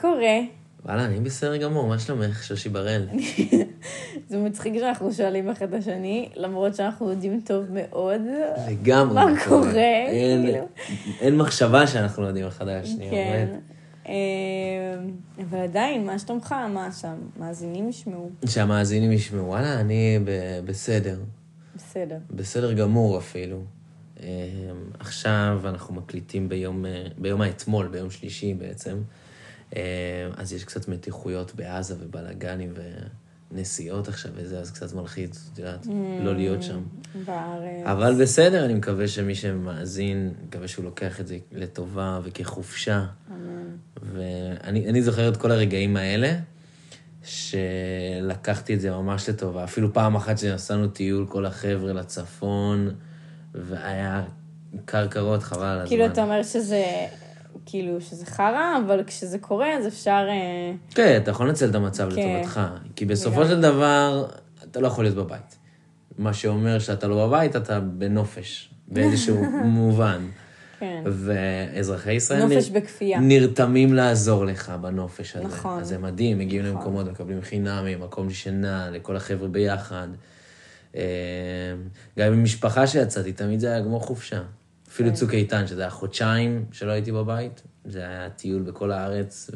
קורה? וואלה, אני בסדר גמור, מה שלומך, שושי בראל? זה מצחיק שאנחנו שואלים אחד את השני, למרות שאנחנו יודעים טוב מאוד. לגמרי. מה קורה? אין- כאילו. אין מחשבה שאנחנו לא יודעים אחד על השני, כן. באמת. אה, אבל עדיין, מה שלומך? מה שם? מאזינים ישמעו. שהמאזינים ישמעו, וואלה, אני ב- בסדר. בסדר. בסדר גמור אפילו. אה, עכשיו אנחנו מקליטים ביום, אה, ביום האתמול, ביום שלישי בעצם. אה, אז יש קצת מתיחויות בעזה ובלאגנים ונסיעות עכשיו וזה, אז קצת מלחיץ, את יודעת, לא להיות שם. בארץ. אבל בסדר, אני מקווה שמי שמאזין, מקווה שהוא לוקח את זה לטובה וכחופשה. ואני אני זוכר את כל הרגעים האלה, שלקחתי את זה ממש לטובה. אפילו פעם אחת שנסענו טיול, כל החבר'ה לצפון, והיה קר קרות, חבל על הזמן. כאילו, אתה אומר שזה, כאילו, שזה חרא, אבל כשזה קורה, אז אפשר... אה, כן, אתה יכול לנצל את המצב כן. לטובתך. כי בסופו. של דבר, אתה לא יכול להיות בבית. מה שאומר שאתה לא בבית, אתה בנופש, באיזשהו מובן. כן. ואזרחי ישראל נופש נר- בכפייה. נרתמים לעזור לך בנופש הזה. נכון. אז זה מדהים, מגיעים נכון. למקומות, מקבלים חינמי, מקום לשינה, לכל החבר'ה ביחד. אה, גם עם משפחה שיצאתי, תמיד זה היה כמו חופשה. אפילו כן. צוק איתן, שזה היה חודשיים שלא הייתי בבית, זה היה טיול בכל הארץ,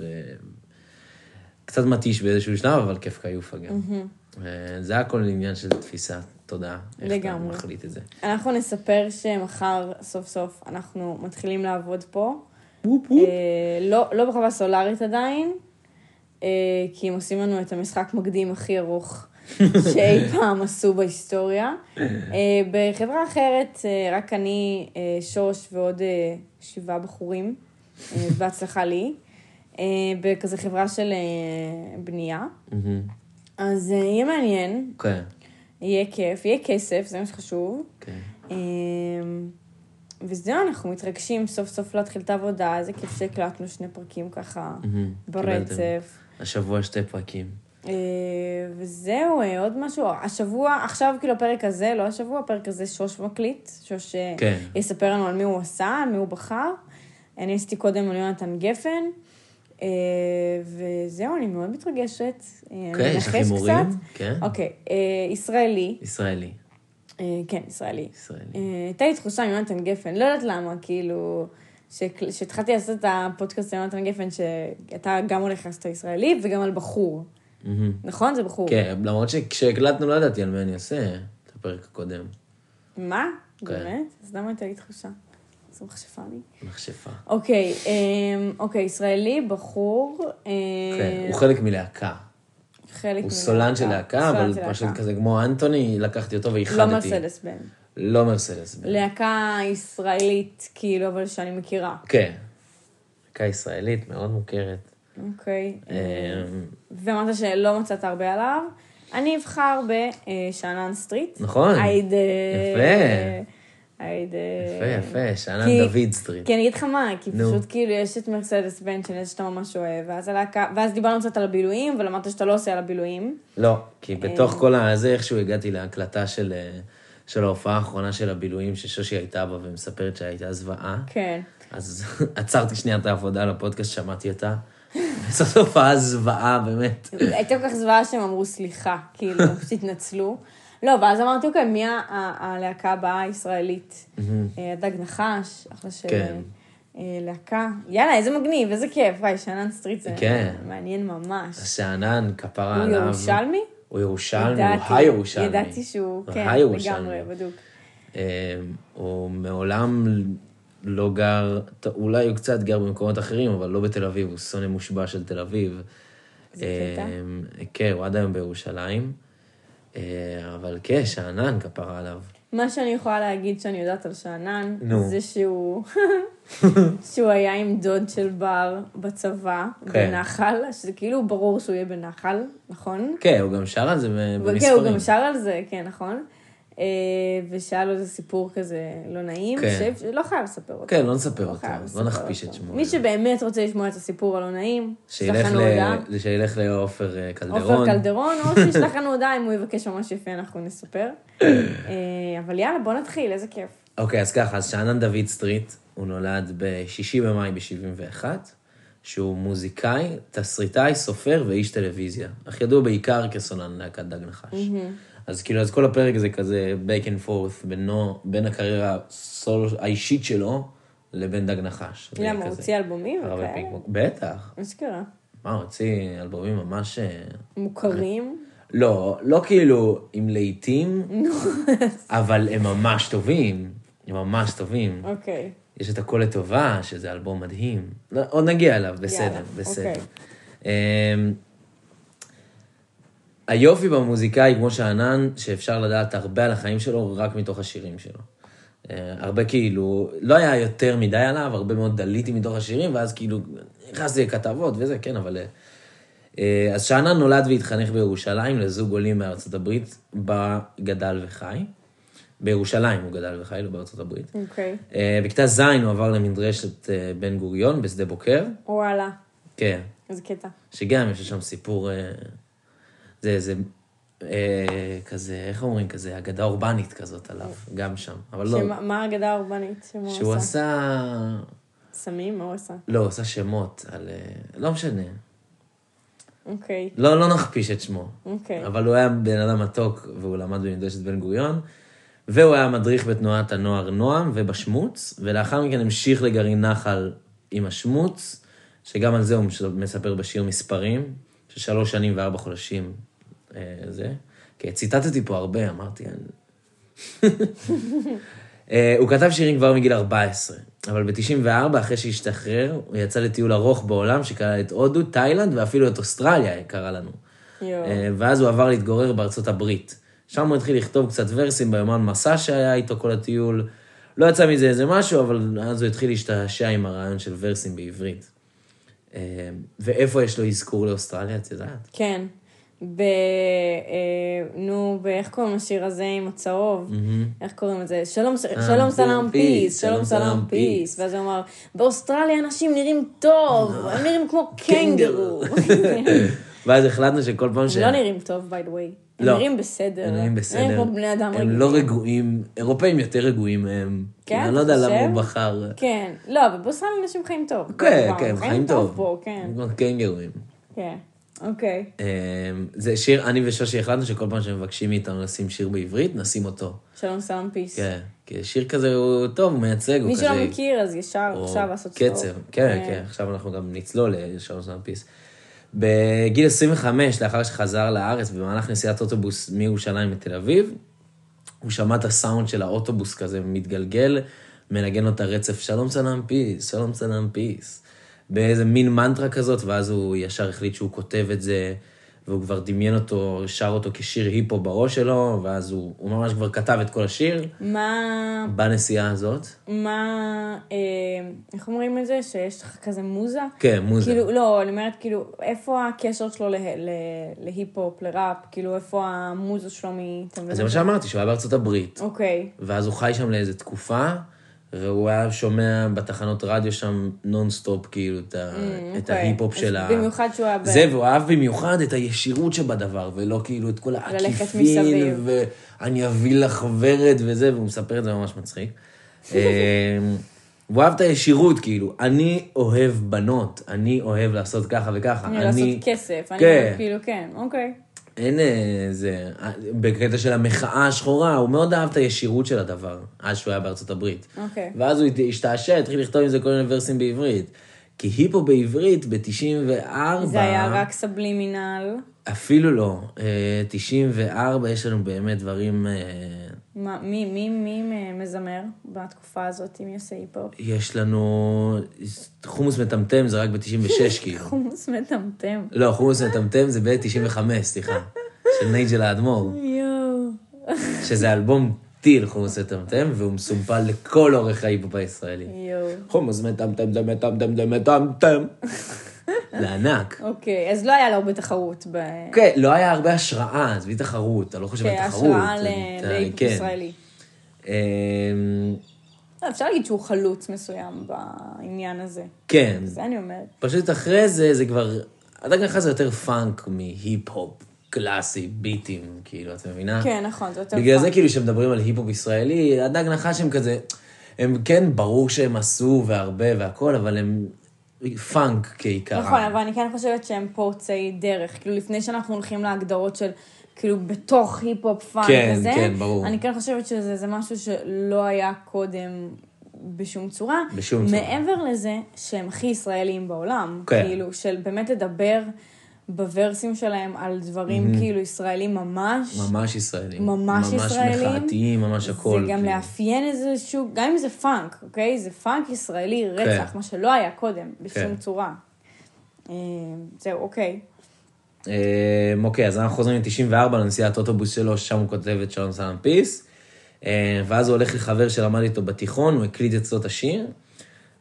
וקצת מתיש באיזשהו שלב, אבל כיף כיופה גם. אה, זה הכל עניין של תפיסה, תודה. איך לגמרי. אתה מחליט את זה. אנחנו נספר שמחר, סוף סוף, אנחנו מתחילים לעבוד פה. וופ אה, לא, לא בחווה סולארית עדיין, אה, כי הם עושים לנו את המשחק מקדים הכי ארוך שאי פעם עשו בהיסטוריה. אה, בחברה אחרת, אה, רק אני, אה, שוש ועוד שבעה בחורים, בהצלחה לי, בכזה חברה של בנייה. אז יהיה מעניין, כן, יהיה כיף, יהיה כסף, זה מה שחשוב. כן. אמ, וזהו, אנחנו מתרגשים סוף סוף להתחיל את העבודה, איזה כיף שהקלטנו שני פרקים ככה. ברצף. השבוע שתי פרקים. אה, וזהו, אה, עוד משהו. השבוע, עכשיו כאילו הפרק הזה, לא השבוע, הפרק הזה שוש מקליט, שוש אה, כן. יספר לנו על מי הוא עשה, על מי הוא בחר. אני עשיתי קודם על יונתן גפן, וזהו, אני מאוד מתרגשת. אוקיי, יש לך הימורים? כן. אוקיי, ישראלי, ישראלי. כן, ישראלי. ישראלי. הייתה לי תחושה עם יונתן גפן, לא יודעת למה, כאילו, שהקל- שהתחלתי לעשות את הפודקאסט עם יונתן גפן, שאתה גם הולך לעשות את הישראלי וגם על בחור. נכון? זה בחור. כן, למרות שכשהקלטנו לא ידעתי על מי אני עושה את הפרק הקודם. מה? כן. באמת? אז למה הייתה לי תחושה? זו מכשפה לי. מכשפה. אוקיי, אה, אוקיי, ישראלי, בחור. אה, כן, הוא חלק מלהקה. חלק הוא מלהקה. סולן של להקה, אבל פשוט. כזה כמו אנטוני, לקחתי אותו לא ואיחדתי. מרסדס בן. לא מרסדס בנד. להקה ישראלית, כאילו, אבל שאני מכירה. כן. להקה ישראלית מאוד מוכרת. אוקיי. אמ, ואמרת שלא מצאת הרבה עליו. אני אבחר בשאנן סטריט. נכון. הייד... יפה. הייד... יפה, יפה, שאנן דוד סטריט. כי אני אגיד לך מה, כי. פשוט כאילו יש את מרסדס בנד שאני יודעת שאתה ממש אוהב, ואז הלהקה, ואז דיברנו קצת על הבילויים, ולמדת שאתה לא עושה על הבילויים. לא, כי אה. בתוך כל הזה, איכשהו הגעתי להקלטה של, אה, של ההופעה האחרונה של הבילויים, ששושי הייתה בה ומספרת שהייתה זוועה. כן. אז עצרתי שנייה את העבודה על הפודקאסט, שמעתי אותה. וזאת הופעה זוועה, באמת. הייתה כל כך זוועה שהם אמרו סליחה, כאילו, פשוט התנצלו. לא, ואז אמרתי, אוקיי, מי הלהקה הבאה הישראלית? אה, הדג נחש, אחלה של כן. אה, להקה. יאללה, איזה מגניב, איזה כיף. וואי, שאנן סטריט זה כן. מעניין ממש. השאנן, כפרה הוא עליו. ירושלמי? הוא ירושלמי, הוא הירושלמי. ידעתי שהוא, הוא כן. לגמרי, בדיוק. אה, הוא מעולם לא גר, אולי הוא קצת גר במקומות אחרים, אבל לא בתל אביב, הוא שונא מושבע של תל אביב. איזה קטע. אה, כן, הוא עד היום בירושלים. אה, אבל כן, שאנן, כפרה עליו. מה שאני יכולה להגיד שאני יודעת על שאנן, נו. זה שהוא, שהוא היה עם דוד של בר בצבא, כן. בנחל, שזה כאילו ברור שהוא יהיה בנחל, נכון? כן, הוא גם שר על זה ב- כן, במספרים. הוא גם שר על זה, כן, נכון? אה, ושהיה לו איזה סיפור כזה לא נעים, כן. שלא חייב לספר אותו. כן, לא נספר אותו, חייב לא נכפיש את אותו. שמו. מי שבאמת רוצה לשמוע את הסיפור הלא נעים, שילך ל- הודעה. שילך לעופר אה, קלדרון. עופר קלדרון, או שישלח לנו הודעה אם הוא יבקש ממש יפה, אנחנו נספר. אה, אבל יאללה, בוא נתחיל, איזה כיף. אוקיי, אז ככה, אז שאנן דוד סטריט, הוא נולד ב-6 במאי ב-71, שהוא מוזיקאי, תסריטאי, סופר ואיש טלוויזיה. אך ידוע בעיקר כסונן להקת דג נחש. אז כאילו, אז כל הפרק זה כזה back and forth בינו, בין הקריירה הסול, האישית שלו לבין דג נחש. למה, הוא הוציא אלבומים וכאלה? בטח. אשכרה. מה, הוא הוציא אלבומים ממש... אה, מוכרים? לא, לא כאילו עם להיטים, אבל הם ממש טובים. הם ממש טובים. אוקיי. יש את הכל לטובה, שזה אלבום מדהים. לא, עוד נגיע אליו, בסדר, יאללה, בסדר. אוקיי. היופי במוזיקאי, כמו שאנן, שאפשר לדעת הרבה על החיים שלו רק מתוך השירים שלו. אה, הרבה כאילו, לא היה יותר מדי עליו, הרבה מאוד דליתי מתוך השירים, ואז כאילו נכנסתי לכתבות וזה, כן, אבל... אה, אה, אז שאנן נולד והתחנך בירושלים לזוג עולים מארצות הברית, בה גדל וחי. בירושלים הוא גדל וחי, לא בארצות הברית. אוקיי. אה, בכיתה ז' הוא עבר למדרשת בן גוריון בשדה בוקר. וואלה. כן. איזה קטע. שגם יש שם סיפור, זה, זה אה, כזה, איך אומרים, כזה, אגדה אורבנית כזאת עליו, גם שם. אבל לא, שמה- מה האגדה האורבנית שהוא הוא עשה? עשה, סמים? מה הוא עשה? לא, הוא עשה שמות על, אה, לא משנה. אוקיי. לא, לא נכפיש את שמו. אוקיי. אבל הוא היה בן אדם מתוק, והוא למד במדרשת בן גוריון, והוא היה מדריך בתנועת הנוער נועם ובשמוץ, ולאחר מכן המשיך לגרעין נחל עם השמוץ, שגם על זה הוא מספר בשיר מספרים, של שלוש שנים וארבע חודשים, זה. כי ציטטתי פה הרבה, אמרתי... אה, הוא כתב שירים כבר מגיל 14, אבל ב-94, אחרי שהשתחרר, הוא יצא לטיול ארוך בעולם שכלל את הודו, תאילנד ואפילו את אוסטרליה, יקרה לנו. יואו. אה, ואז הוא עבר להתגורר בארצות הברית. שם הוא התחיל לכתוב קצת ורסים ביומן מסע שהיה איתו כל הטיול. לא יצא מזה איזה משהו, אבל אז הוא התחיל להשתעשע עם הרעיון של ורסים בעברית. אה, ואיפה יש לו אזכור לאוסטרליה, את יודעת? כן. ב... אה, נו, באיך קוראים לשיר הזה עם הצהוב? איך קוראים לזה? שלום, ס- שלום סלאם פיס, שלום סלאם פיס. ואז הוא אמר, באוסטרליה אנשים נראים טוב, הם נראים כמו קנגרו. ואז החלטנו שכל פעם ש... הם לא נראים טוב, by the way. הם לא. נראים בסדר. הם נראים בסדר. הם כמו בני אדם הם לא רגועים, אירופאים יותר רגועים מהם. כן, אני לא יודע למה הוא? בחר. כן. לא, אבל באוסטרליה אנשים חיים טוב. כן, כן, הם חיים טוב. פה, כן. כמו קנגרואים. כן. אוקיי. אמ, זה שיר, אני ושושי החלטנו שכל פעם שמבקשים מאיתנו לשים שיר בעברית, נשים אותו. שלום סלאם פיס. כן, כי שיר כזה הוא טוב, הוא מייצג, הוא מי כזה... שלא מכיר, אז ישר עכשיו לעשות stop. קצב, כן, כן, עכשיו אנחנו גם נצלול לשלום סלאם פיס. בגיל 25, לאחר שחזר לארץ, במהלך נסיעת אוטובוס מירושלים לתל אביב, הוא שמע את הסאונד של האוטובוס כזה מתגלגל, מנגן לו את הרצף שלום סלאם פיס, שלום סלאם פיס, באיזה מין מנטרה כזאת, ואז הוא ישר החליט שהוא כותב את זה, והוא כבר דמיין אותו, שר אותו כשיר היפ-הופ בראש שלו, ואז הוא, הוא ממש כבר כתב את כל השיר מה, בנסיעה הזאת. מה, אה, איך אומרים את זה? שיש לך כזה מוזה? כן, מוזה. כאילו, לא, אני אומרת, כאילו, איפה הקשר שלו לה- ל- להיפ-הופ, לראפ? כאילו, איפה המוזה שלו מ... אז זה מה שאמרתי, שהוא היה בארצות הברית. אוקיי. ואז הוא חי שם לאיזה תקופה, והוא היה שומע בתחנות רדיו שם נונסטופ, כאילו, את, ה... את אוקיי. ההיפ-הופ של ה... במיוחד שהוא היה ב- זה, והוא אהב במיוחד את הישירות שבדבר, ולא כאילו את כל העקיפין. ואני אביא לך ורד וזה, והוא מספר את זה ממש מצחיק. אה, והוא אהב את הישירות, כאילו, אני אוהב בנות, אני אוהב לעשות ככה וככה. אני לעשות כסף. אני כן. אומרת, כאילו, כן, אוקיי. אין איזה, בקטע של המחאה השחורה, הוא מאוד אהב את הישירות של הדבר, אז שהוא היה בארצות הברית. אוקיי. ואז הוא השתעשע, התחיל לכתוב עם זה כל מיני ורסים בעברית. כי היפו בעברית ב-94... זה היה רק סבלימינל. אפילו לא. אה, 94 יש לנו באמת דברים... מה- מי, מי, מי מזמר בתקופה הזאת, אם יעשה היפ-הופ? יש לנו... חומוס מטמטם זה רק ב-96 כאילו. חומוס מטמטם. לא, חומוס מטמטם זה ב-95, סליחה. של נייג'ל האדמו"ר. יואו. שזה אלבום טיל חומוס מטמטם, והוא מסומפל לכל אורך ההיפ-הופ הישראלי. יואו. חומוס מטמטם מטמטם מטמטם. זה ענק. אוקיי, אז לא היה לו הרבה תחרות. כן, לא היה הרבה השראה, עזבי תחרות, אתה לא חושב על תחרות. כהשראה אתה- להיפ-הופ כן. ישראלי. אמ, לא, אפשר להגיד שהוא חלוץ מסוים בעניין הזה. כן, זה אני אומרת. פשוט אחרי זה, זה כבר... הדג נחש זה יותר פאנק מהיפ-הופ קלאסי, ביטים, כאילו, את מבינה? כן, נכון, זה יותר בגלל זה פאנק. כאילו כשמדברים על היפ-הופ ישראלי, הדג נחש הם כזה... הם כן, ברור שהם עשו והרבה והכל, אבל הם פאנק כעיקרם. נכון, אבל אני כן חושבת שהם פורצי דרך. כאילו, לפני שאנחנו הולכים להגדרות של, כאילו, בתוך היפ-הופ פאנק כן, וזה, כן, ברור. אני כן חושבת שזה זה משהו שלא היה קודם בשום צורה. בשום צורה. מעבר לזה שהם הכי ישראלים בעולם. כן. כאילו, של באמת לדבר בוורסים שלהם על דברים כאילו ישראלים ממש. ממש ישראלים. ממש ישראלים. ממש מחאתיים, ממש הכל. זה גם כאילו. לאפיין איזשהו, גם אם זה פאנק, אוקיי? זה פאנק ישראלי רצח, מה שלא היה קודם, בשום כן. צורה. אה, זהו, אוקיי. אה, אוקיי, אז אנחנו חוזרים ל-94 לנסיעת אוטובוס שלו, ששם הוא כותב את שלום סלאם פיס. אה, ואז הוא הולך לחבר שלמד איתו בתיכון, הוא הקליט אצלו את השיר.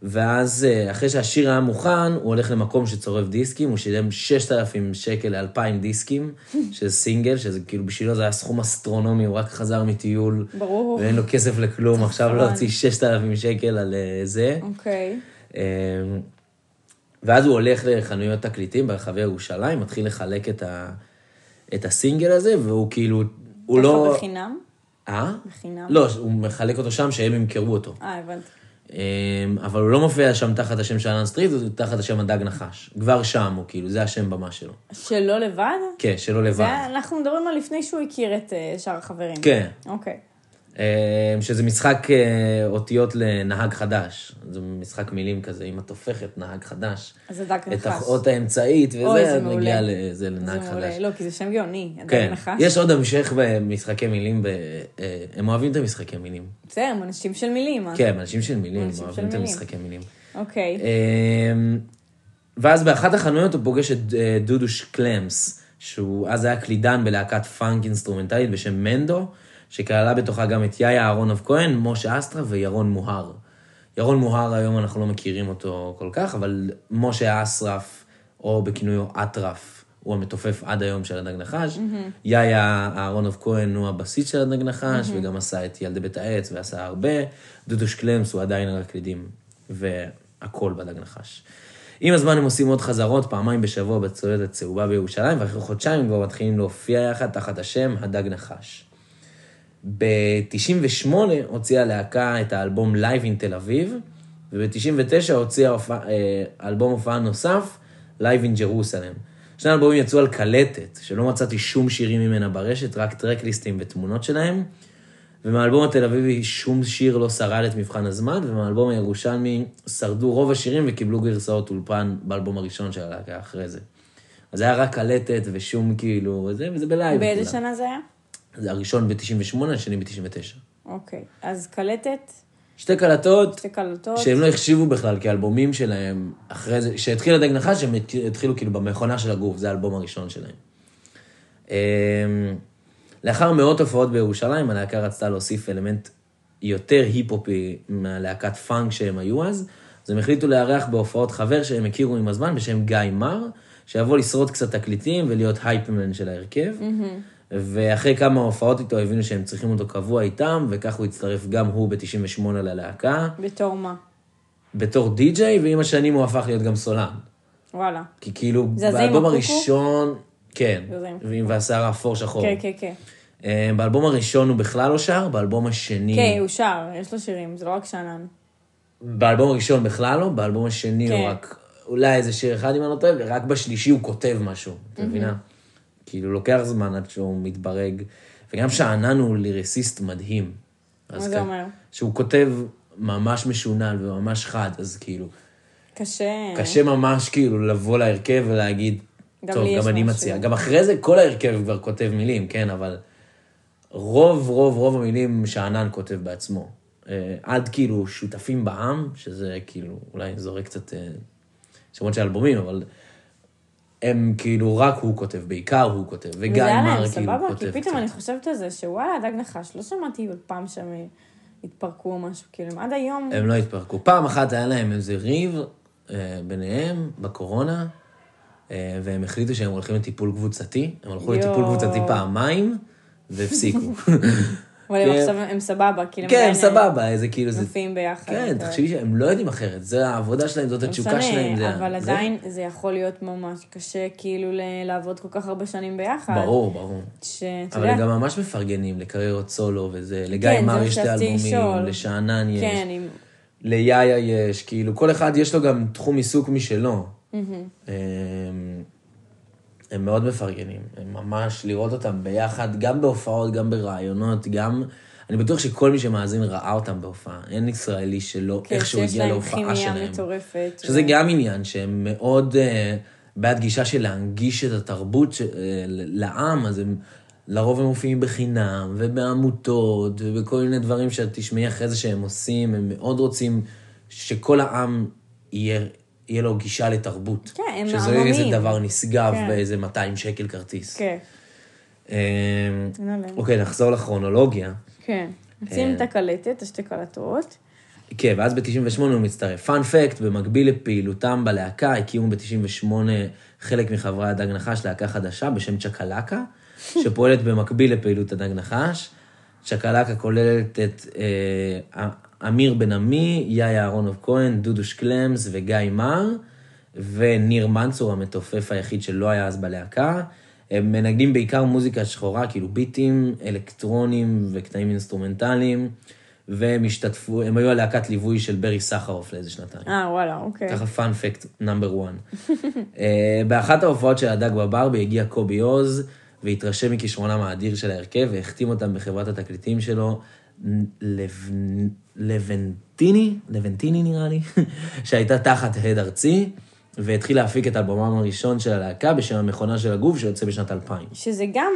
ואז אה, אחרי שהשיר היה מוכן, הוא הולך למקום שצורף דיסקים, הוא שילם 6,000 שקל ל-2,000 דיסקים, שזה סינגל, שזה כאילו בשבילו זה היה סכום אסטרונומי, הוא רק חזר מטיול, ברור. ואין לו כסף לכלום, עכשיו נכון. להוציא 6,000 שקל על אה, זה. אוקיי. אה, ואז הוא הולך לחנויות תקליטים ברחבי ירושלים, מתחיל לחלק את, ה, את הסינגל הזה, והוא כאילו, הוא לא... בחינם? אה? בחינם? לא, הוא מחלק אותו שם, שהם ימכרו אותו. אה, הבנתי. אמ, אבל הוא לא מופיע שם תחת השם של אלן סטריט, הוא תחת השם הדג נחש. כבר שם הוא כאילו, זה השם במה שלו. שלא לבד? כן, שלא זה, לבד. אנחנו מדברים על לפני שהוא הכיר את אה, שאר החברים. כן. אוקיי. אמ, שזה משחק אה, אותיות לנהג חדש. זה משחק מילים כזה, אם את הופכת נהג חדש. את. האות האמצעית וזה, זה את. מגיעה לזה לנהג זה חדש. לא, כי זה שם גאוני, כן, נחש. יש עוד המשך במשחקי מילים, ב... אה, הם אוהבים את המשחקי מילים. בסדר, הם אנשים של מילים. אה? כן, הם אנשים של מילים, הם אוהבים את. המשחקי מילים. אוקיי. אמ, ואז באחת החנויות הוא פוגש את דודוש קלמס, שהוא אז היה קלידן בלהקת פאנק אינסטרומנטלית בשם מנדו, שכללה בתוכה גם את יאיה אהרונוב כהן, משה אסטרה וירון מוהר. ירון מוהר היום אנחנו לא מכירים אותו כל כך, אבל משה אסרף, או בכינויו אטרף, הוא המתופף עד היום של הדג נחש. יאיה אהרונוב כהן הוא הבסיס של הדג נחש, וגם עשה את ילדי בית העץ ועשה הרבה. דודוש קלמס הוא עדיין על הקלידים, והכל בדג נחש. עם הזמן הם עושים עוד חזרות, פעמיים בשבוע בצוללת הצהובה בירושלים, ואחרי חודשיים הם כבר מתחילים להופיע יחד תחת השם הדג נחש. ב-98 הוציאה הלהקה את האלבום Live in תל אביב, וב-99 הוציאה הופע, אה, אלבום הופעה נוסף, Live in Jerusalem. שני האלבומים יצאו על קלטת, שלא מצאתי שום שירים ממנה ברשת, רק טרקליסטים ותמונות שלהם. ומהאלבום התל אביבי שום שיר לא שרד את מבחן הזמן, ומהאלבום הירושלמי שרדו רוב השירים וקיבלו גרסאות אולפן באלבום הראשון של הלהקה אחרי זה. אז זה היה רק קלטת ושום כאילו, זה, וזה בלייב. באיזה. שנה זה היה? זה הראשון ב-98, השני ב-99. אוקיי. אז קלטת, שתי קלטות שתי קלטות. שהם לא החשיבו בכלל כאלבומים שלהם, אחרי זה, שהתחיל הדג נחש, הם התחילו כאילו במכונה של הגוף, זה האלבום הראשון שלהם. אמ, לאחר מאות הופעות בירושלים, הלהקה רצתה להוסיף אלמנט יותר היפ-הופי מהלהקת פאנק שהם היו אז, אז הם החליטו לארח בהופעות חבר שהם הכירו עם הזמן בשם גיא מר, שיבוא לשרוד קצת תקליטים ולהיות הייפמן של ההרכב. ואחרי כמה הופעות איתו הבינו שהם צריכים אותו קבוע איתם, וכך הוא הצטרף גם הוא ב-98 ללהקה, בתור מה? בתור די-ג'יי, ועם השנים הוא הפך להיות גם סולן. וואלה. כי כאילו, באלבום? הראשון, כן, ועם והשיער האפור שחור. כן, כן, כן. אה, באלבום הראשון הוא בכלל לא שר, באלבום השני... כן, הוא שר, יש לו שירים, זה לא רק שאנן. באלבום הראשון בכלל לא, באלבום השני הוא כן. רק... אולי איזה שיר אחד אם אני לא טועה, ורק בשלישי הוא כותב משהו, את מבינה? כאילו, לוקח זמן עד שהוא מתברג. וגם שאנן הוא לירסיסט מדהים. מה זה אומר? שהוא כותב ממש משונן וממש חד, אז כאילו, קשה. קשה ממש כאילו לבוא להרכב ולהגיד, גם טוב, גם אני משהו." מציע. גם אחרי זה כל ההרכב כבר כותב מילים, כן, אבל רוב, רוב, רוב המילים שאנן כותב בעצמו. אה, עד כאילו שותפים בעם, שזה כאילו, אולי זורק קצת אה, שמות של אלבומים, אבל הם כאילו, רק הוא כותב, בעיקר הוא כותב, וגיא וזה היה מר להם כאילו סבבה, כותב כי פתאום. אני חושבת על זה, שוואלה, דג נחש, לא שמעתי פעם שהם התפרקו או משהו, כאילו, הם עד היום... הם לא התפרקו. פעם אחת היה להם איזה ריב אה, ביניהם בקורונה, אה, והם החליטו שהם הולכים לטיפול קבוצתי. הם הלכו לטיפול יואו. קבוצתי פעמיים, והפסיקו. אבל הם. עכשיו, הם סבבה, כאילו, כן, עדיין, סבבה, זה כאילו, זה... מופיעים ביחד. כן, תחשבי שהם לא יודעים אחרת, זה העבודה שלהם, זאת לא התשוקה שלהם. משנה, אבל עדיין זה יכול להיות ממש קשה, כאילו, לעבוד כל כך הרבה שנים ביחד. ברור, ברור. שאתה אבל יודע, הם גם ממש מפרגנים לקריירות סולו וזה, לגיא כן, זה מר יש שתי אלבומים. לשאנן יש, כן, עם... ליאיה יש, כאילו, כל אחד יש לו גם תחום עיסוק משלו. הם, הם מאוד מפרגנים, הם ממש לראות אותם ביחד, גם בהופעות, גם ברעיונות, גם... אני בטוח שכל מי שמאזין ראה אותם בהופעה. אין ישראלי שלא כן, איכשהו שיש הגיע להם להופעה כימיה שלהם. מטורפת. שזה ו- גם עניין שהם מאוד uh, בעד גישה של להנגיש את התרבות ש... uh, לעם, אז הם לרוב הם מופיעים בחינם, ובעמותות, ובכל מיני דברים שאת תשמעי אחרי זה שהם עושים, הם מאוד רוצים שכל העם יהיה, יהיה לו גישה לתרבות. כן, הם שזה לא יהיה איזה. דבר נשגב כן. באיזה 200 שקל כרטיס. כן, עליהם. אוקיי, נחזור לכרונולוגיה. כן. נשים אה. את הקלטת, השתי קלטות. כן, ואז ב-98 הוא מצטרף. פאנ פקט, במקביל לפעילותם בלהקה, הקימו ב-98 חלק מחברי הדג נחש להקה חדשה בשם צ'קלקה, שפועלת במקביל לפעילות הדג נחש. צ'קלקה כוללת את אה, אמיר בן עמי, יאיה אהרונוב כהן, דודו שקלמס וגיא מר, וניר מנצור, המתופף היחיד שלא היה אז בלהקה. הם מנגנים בעיקר מוזיקה שחורה, כאילו ביטים, אלקטרונים וקטעים אינסטרומנטליים, והם השתתפו, הם היו הלהקת ליווי של ברי סחרוף לאיזה שנתיים. אה, וואלה, אוקיי. ככה fun fact number 1. באחת ההופעות של הדג בברבי הגיע קובי אוז, והתרשם מכישרונם האדיר של ההרכב, והחתים אותם בחברת התקליטים שלו, לב... לבנטיני, לבנטיני נראה לי, שהייתה תחת הד ארצי, והתחיל להפיק את אלבומם הראשון של הלהקה בשם המכונה של הגוף, שיוצא בשנת 2000. שזה גם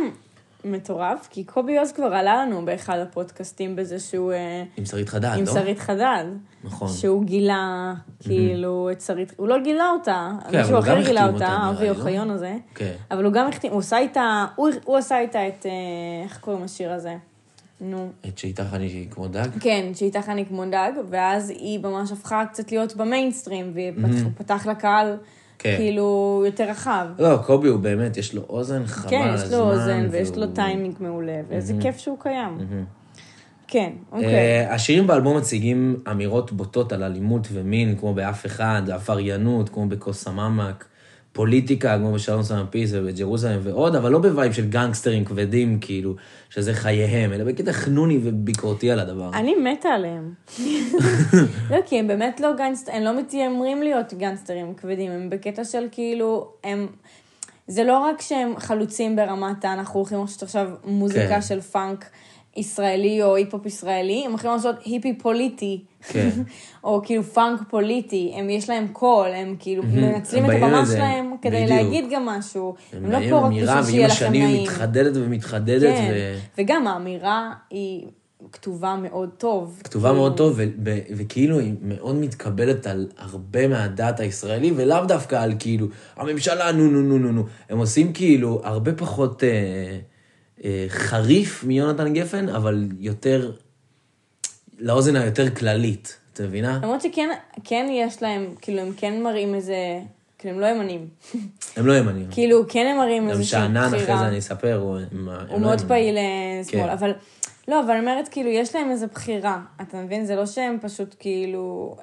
מטורף, כי קובי עוז כבר עלה לנו באחד הפודקאסטים בזה שהוא... אה, עם שרית חדד, עם לא? שרית חדד. נכון. שהוא גילה, כאילו, את שרית... הוא לא גילה אותה, כן, מישהו אחר גילה אותה, אבי לא? אוחיון הזה. כן. אבל הוא גם החתים, הוא עשה איתה, הוא, הוא עשה איתה את, אה, איך קוראים לשיר הזה? נו. את שאיתך אני כמו דג? כן, שאיתך אני כמו דג, ואז היא ממש הפכה קצת להיות במיינסטרים, ופתח לה קהל, כן. כאילו, יותר רחב. לא, קובי הוא באמת, יש לו אוזן חבל כן, יש. לו אוזן, ויש והוא- לו טיימינג מעולה, ואיזה כיף שהוא קיים. כן, אוקיי. אה, השירים באלבום מציגים אמירות בוטות על אלימות ומין, כמו באף אחד, עבריינות, כמו בכוס סממק, פוליטיקה, כמו בשלום סלאם peace ובג'רוזלם ועוד, אבל לא ב vibe של גנגסטרים כבדים, כאילו, שזה חייהם, אלא בקטע חנוני וביקורתי על הדבר. אני מתה עליהם. לא, כי הם באמת לא גנגסטרים, הם לא מתיימרים להיות גנגסטרים כבדים, הם בקטע של כאילו, הם... זה לא רק שהם חלוצים ברמת אנחנו הולכים לעשות עכשיו מוזיקה כן. של פאנק ישראלי או היפ-הופ ישראלי, הם הולכים לעשות היפ-הופ פוליטי. כן. או כאילו פאנק פוליטי, הם יש להם קול, הם כאילו מנצלים הם את הבמה שלהם כדי בדיוק. להגיד גם משהו. הם לא באים פה רק בשביל שיהיה לכם נעים. מתחדדת ומתחדדת, כן, ו... וגם האמירה היא כתובה מאוד טוב. כתובה כאילו, מאוד טוב, ו- ו- וכאילו היא מאוד מתקבלת על הרבה מהדת הישראלי, ולאו דווקא על כאילו, הממשלה, נו, נו, נו, נו, נו. הם עושים כאילו הרבה פחות אה, חריף מיונתן גפן, אבל יותר, לאוזן היותר כללית, את מבינה? למרות שכן כן יש להם, כאילו הם כן מראים איזה, כאילו הם לא ימנים. הם לא ימנים. כאילו כן הם מראים גם איזושהי שאנן אחרי זה בחירה. אני אספר, הוא, הם הוא לא מאוד. פעיל אה, שמאל, כן. אבל... לא, אבל אני אומרת, כאילו, יש להם איזו בחירה, אתה מבין? זה לא שהם פשוט כאילו...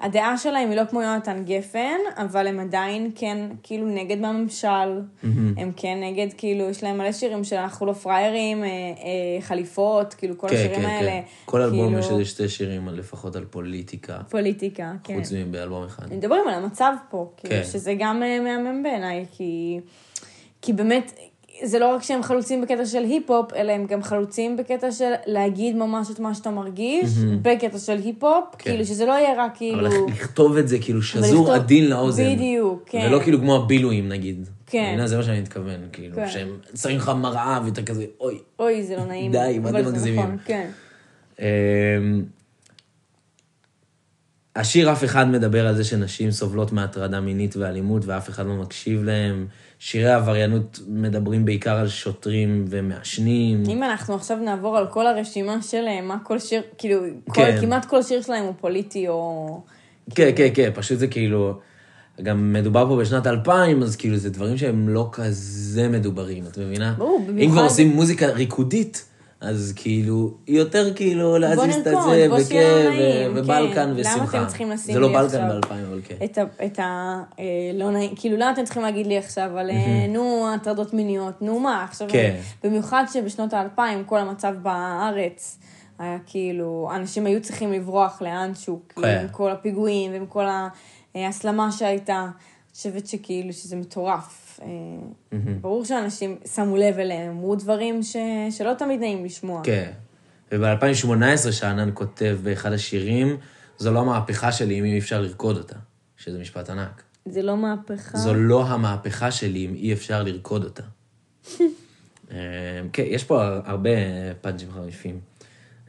הדעה שלהם היא לא כמו יונתן גפן, אבל הם עדיין כן, כאילו, נגד מהממשל. הם כן נגד, כאילו, יש להם מלא שירים של אנחנו לא פראיירים, אה, אה, חליפות, כאילו, כל כן, השירים כן, האלה. כן. כל אלבום כאילו, יש איזה שתי שירים לפחות על פוליטיקה, פוליטיקה, כן. חוץ מבאלבום אחד. מדברים על המצב פה, כאילו, כן. שזה גם אה, מהמם בעיניי, כי, כי באמת, זה לא רק שהם חלוצים בקטע של היפ-הופ, אלא הם גם חלוצים בקטע של להגיד ממש את מה שאתה מרגיש, בקטע של היפ-הופ, כן. כאילו שזה לא יהיה רק כאילו... אבל לכתוב את זה כאילו שזור ולכתוב- עדין לאוזן. בדיוק, כן. ולא כאילו כמו הבילויים נגיד. כן. מבינה? זה מה שאני מתכוון, כאילו, כן. שהם שמים לך מראה ואתה כזה, אוי. אוי, זה לא נעים. די, מה אתם מגזימים? נכון, כן. השיר אף אחד מדבר על זה שנשים סובלות מהטרדה מינית ואלימות ואף אחד לא מקשיב להם. שירי העבריינות מדברים בעיקר על שוטרים ומעשנים. אם אנחנו עכשיו נעבור על כל הרשימה שלהם, מה כל שיר, כאילו, כל, כן. כמעט כל שיר שלהם הוא פוליטי או... כן, כן, כן, פשוט זה כאילו... גם מדובר פה בשנת 2000, אז כאילו זה דברים שהם לא כזה מדוברים, את מבינה? ברור, אם במיוחד- כבר עושים מוזיקה ריקודית, אז כאילו, יותר כאילו להזיז את זה, וכן, שיהיה נעים, ו- כן. ובלקן למה ושמחה. אתם צריכים לשים זה לא לי בלקן עכשיו באלפיים, אבל כן. את ה... את ה אה, לא נעים, כאילו, למה אתם צריכים להגיד לי עכשיו על, אה, נו, הטרדות מיניות, נו מה, עכשיו, כן. במיוחד שבשנות האלפיים, כל המצב בארץ היה כאילו, אנשים היו צריכים לברוח לאנשהו, כאילו, כן. עם כל הפיגועים ועם כל ההסלמה שהייתה. חושבת שכאילו, שזה מטורף. אה, ברור שאנשים שמו לב אליהם, אמרו דברים ש... שלא תמיד נעים לשמוע. כן. וב-2018 שאנן כותב באחד השירים, זו לא המהפכה שלי אם אי אפשר לרקוד אותה, שזה משפט ענק. זה לא מהפכה. זו לא המהפכה שלי אם אי אפשר לרקוד אותה. אה, כן, יש פה הרבה פאנצ'ים חריפים.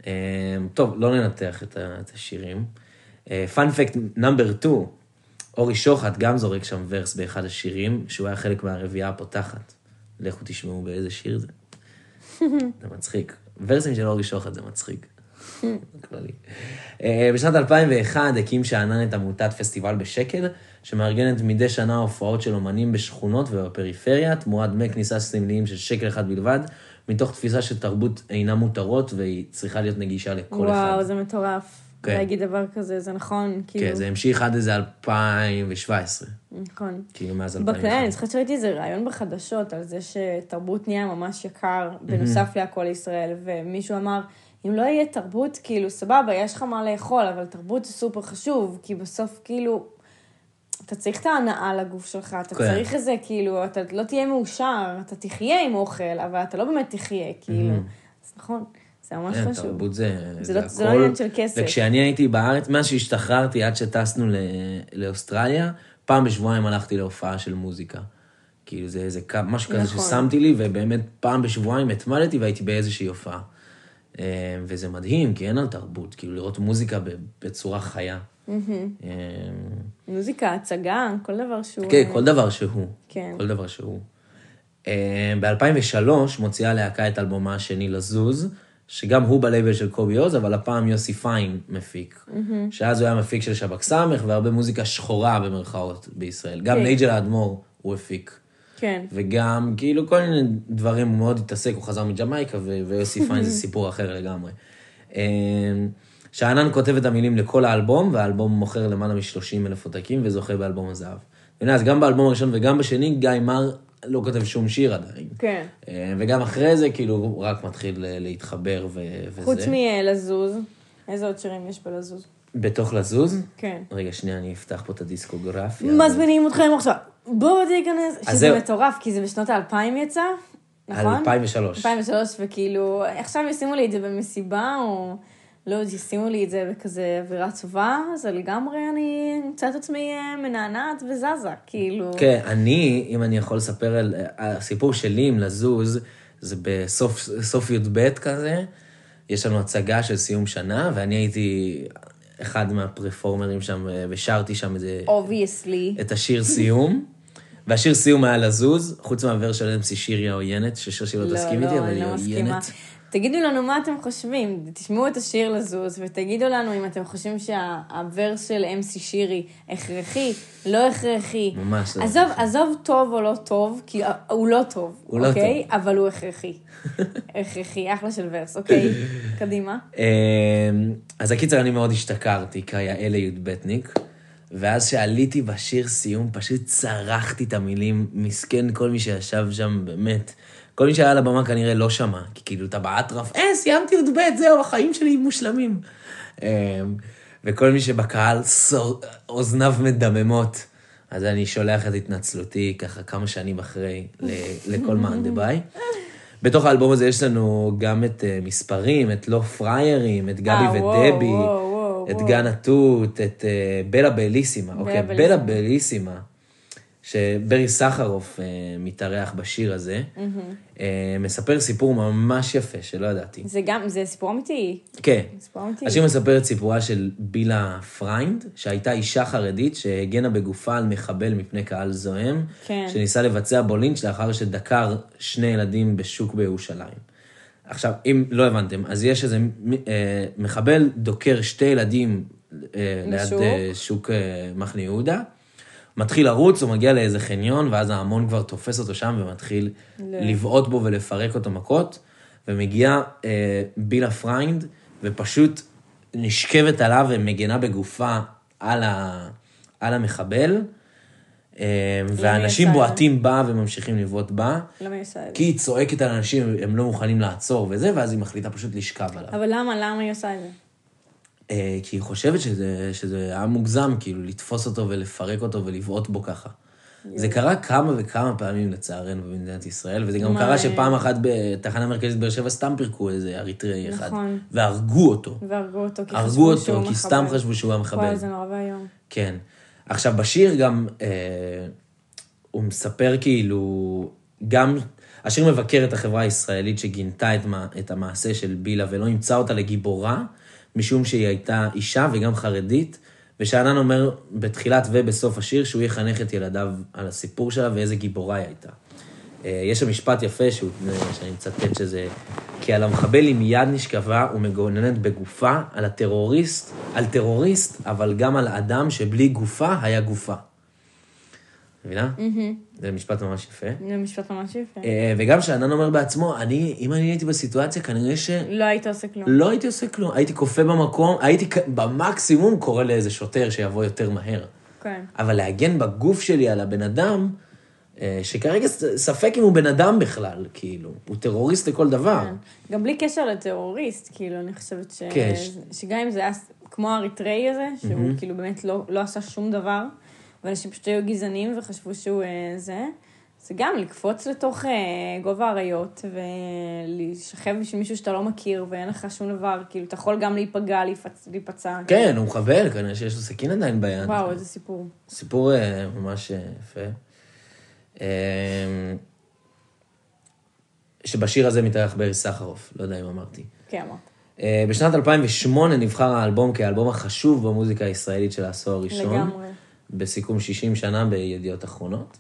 אה, טוב, לא ננתח את השירים. פאנפקט נאמבר 2, אורי שוחט גם זורק שם ורס באחד השירים, שהוא היה חלק מהרביעייה הפותחת. לכו תשמעו באיזה שיר זה. זה מצחיק. ורסים של אורי שוחט זה מצחיק. בכללי. אה, בשנת 2001 הקים שאנן את עמותת פסטיבל בשקל, שמארגנת מדי שנה הופעות של אומנים בשכונות ובפריפריה, תמורת דמי כניסה סמליים של שקל אחד בלבד, מתוך תפיסה שתרבות אינה מותרות והיא צריכה להיות נגישה לכל אחד. וואו, זה מטורף. כן. להגיד דבר כזה, זה נכון, כאילו. כן, זה המשיך עד איזה 2017, נכון. כאילו מאז בכלל, 2001. אני זוכרת שראיתי איזה ראיון בחדשות על זה שתרבות נהיה ממש יקר, בנוסף להכל ישראל, ומישהו אמר, אם לא יהיה תרבות, כאילו, סבבה, יש לך מה לאכול, אבל תרבות זה סופר חשוב, כי בסוף, כאילו, אתה צריך את ההנאה לגוף שלך, אתה כן. צריך איזה, כאילו, אתה לא תהיה מאושר, אתה תחיה עם אוכל, אבל אתה לא באמת תחיה, כאילו. אז נכון, זה ממש כן, חשוב. תרבות זה, זה לא- זה לא הכל. עניין של כסף. וכשאני הייתי בארץ, מאז שהשתחררתי עד שטסנו ל- לאוסטרליה, פעם בשבועיים הלכתי להופעה של מוזיקה. כאילו זה איזה משהו כזה נכון. ששמתי לי, ובאמת פעם בשבועיים התמדתי והייתי באיזושהי הופעה. אה, וזה מדהים, כי אין על תרבות, כאילו לראות מוזיקה בצורה חיה. אה, מוזיקה, הצגה, כל דבר שהוא... כן, אה, כל דבר שהוא. כן. כל דבר שהוא. ב-2003 מוציאה להקה את אלבומה השני לזוז, שגם הוא בלייבל של קובי עוז, אבל הפעם יוסי פיין מפיק. שאז הוא היה מפיק של שבק סמך והרבה מוזיקה שחורה במרכאות בישראל. גם כן. נייג'ל האדמו"ר הוא הפיק. כן. וגם כאילו כל מיני דברים, הוא מאוד התעסק, הוא חזר מג'מייקה, ו- ויוסי פיין זה סיפור אחר לגמרי. אה, שאנן כותב את המילים לכל האלבום, והאלבום מוכר למעלה מ-30 אלף עותקים וזוכה באלבום הזהב. והנה, אז גם באלבום הראשון וגם בשני, גיא מר לא כותב שום שיר עדיין. כן. אה, וגם אחרי זה, כאילו, הוא רק מתחיל אה, להתחבר ו- וזה. חוץ מלזוז, איזה עוד שירים יש בלזוז? בתוך לזוז? כן. רגע, שנייה, אני אפתח פה את הדיסקוגרפיה. מזמינים אתכם עכשיו. בואו תיכנס. שזה זהו. מטורף, כי זה בשנות האלפיים יצא, נכון? 2003. 2003, וכאילו, עכשיו ישימו לי את זה במסיבה, או לא ישימו לי את זה בכזה אווירה טובה, אז לגמרי אני אמצא את עצמי אה, מנענעת וזזה, כאילו. כן, אני, אם אני יכול לספר על... הסיפור שלי עם לזוז, זה בסוף סוף י"ב כזה, יש לנו הצגה של סיום שנה, ואני הייתי אחד מהפרפורמרים שם, ושרתי שם את, זה- obviously. את השיר סיום. והשיר סיום היה לזוז, חוץ מה verse של MC שירי העוינת, ששושי לא תסכים איתי, אבל היא לא מסכימה. תגידו לנו מה אתם חושבים, תשמעו את השיר לזוז, ותגידו לנו אם אתם חושבים שה verse של MC שירי הכרחי, לא הכרחי. ממש לא עזוב. עזוב טוב או לא טוב, כי הוא לא טוב, הוא לא אוקיי? אבל הוא הכרחי. הכרחי, אחלה של ורס, אוקיי? קדימה. אמ, אז הקיצר, אני מאוד השתכרתי כיאה לי"בניק, ואז שעליתי בשיר סיום, פשוט צרחתי את המילים, מסכן כל מי שישב שם, באמת. כל מי שהיה על הבמה כנראה לא שמע, כי כאילו אתה באטרף, אה, סיימתי י"ב, זהו, החיים שלי מושלמים. אמ, וכל מי שבקהל, אוזניו מדממות. אז אני שולח את התנצלותי ככה כמה שנים אחרי לכל מאן דבאי. בתוך האלבום הזה יש לנו גם את uh, מספרים, את לא פריירים, את גבי אה, ודבי, את. גן התות, את uh, בלה בליסימה. אוקיי. בלה בליסימה, שברי סחרוף uh, מתארח בשיר הזה, uh, מספר סיפור ממש יפה שלא ידעתי. זה גם, זה סיפור אמיתי. כן. סיפור אמיתי. השיר מספר את סיפורה של בילה פריינד, שהייתה אישה חרדית שהגנה בגופה על מחבל מפני קהל זועם, כן. שניסה לבצע בו לינץ' לאחר שדקר שני ילדים בשוק בירושלים. עכשיו, אם לא הבנתם, אז יש איזה אה, מחבל דוקר שתי ילדים אה, ליד. אה, שוק אה, מחנה יהודה, מתחיל לרוץ, הוא מגיע לאיזה חניון, ואז ההמון כבר תופס אותו שם ומתחיל. לבעוט בו ולפרק אותו מכות. ומגיעה אה, בילה פריינד, ופשוט נשכבת עליו ומגנה בגופה על, ה, על המחבל, אה, זה? בועטים בה וממשיכים לבעוט בה, למה היא עושה את זה? כי היא צועקת על אנשים, הם לא מוכנים לעצור וזה, ואז היא מחליטה פשוט לשכב עליו. אבל למה, למה היא עושה את זה? אה, כי היא חושבת שזה, שזה היה מוגזם, כאילו, לתפוס אותו ולפרק אותו ולבעוט בו ככה. זה קרה כמה וכמה פעמים לצערנו במדינת ישראל, וזה גם קרה? שפעם אחת בתחנה מרכזית באר שבע סתם פירקו איזה אריתראי אחד. נכון. והרגו אותו. והרגו אותו כי הרגו אותו, כי. סתם חשבו שהוא המחבל. וואי, זה נורא ואיום. כן. עכשיו, בשיר גם, אה, הוא מספר כאילו, גם, השיר מבקר את החברה הישראלית שגינתה את, מה, את המעשה של בילה ולא אימצה אותה לגיבורה, משום שהיא הייתה אישה וגם חרדית, ושאנן אומר בתחילת ובסוף השיר שהוא יחנך את ילדיו על הסיפור שלה ואיזה גיבורה היא הייתה. אה, יש שם משפט יפה שהוא, שאני מצטט שזה, כי על המחבל עם יד נשכבה ומגוננת בגופה, על הטרוריסט, על טרוריסט, אבל גם על אדם שבלי גופה היה גופה. מבינה? זה משפט ממש יפה. זה משפט ממש יפה. אה, וגם שאנן אומר בעצמו, אני, אם אני הייתי בסיטואציה, כנראה שלא לא היית עושה כלום. הייתי עושה כלום. הייתי כופה במקום, הייתי במקסימום קורא לאיזה שוטר שיבוא יותר מהר. כן. אבל להגן בגוף שלי על הבן אדם, אה, שכרגע ספק אם הוא בן אדם בכלל, כאילו, הוא טרוריסט לכל דבר. כן. גם בלי קשר לטרוריסט, כאילו, אני חושבת ש... כן, ש- שגם אם זה היה כמו האריתראי הזה, שהוא כאילו באמת לא, לא עשה שום דבר, ואנשים פשוט היו גזענים וחשבו שהוא אה, זה, זה גם לקפוץ לתוך אה, גובה האריות ולהישכב בשביל מישהו שאתה לא מכיר ואין לך שום דבר, כאילו, אתה יכול גם להיפגע, להיפצ... להיפצע. כן, הוא מחבל, כנראה שיש לו סכין עדיין ביד. וואו, איזה סיפור. סיפור אה, ממש אה, יפה. אה, שבשיר הזה מתארח ברי סחרוף, לא יודע אם אמרתי. כן, אמרת. אה, בשנת 2008 נבחר האלבום כאלבום החשוב במוזיקה הישראלית של העשור הראשון. לגמרי. בסיכום 60 שנה בידיעות אחרונות.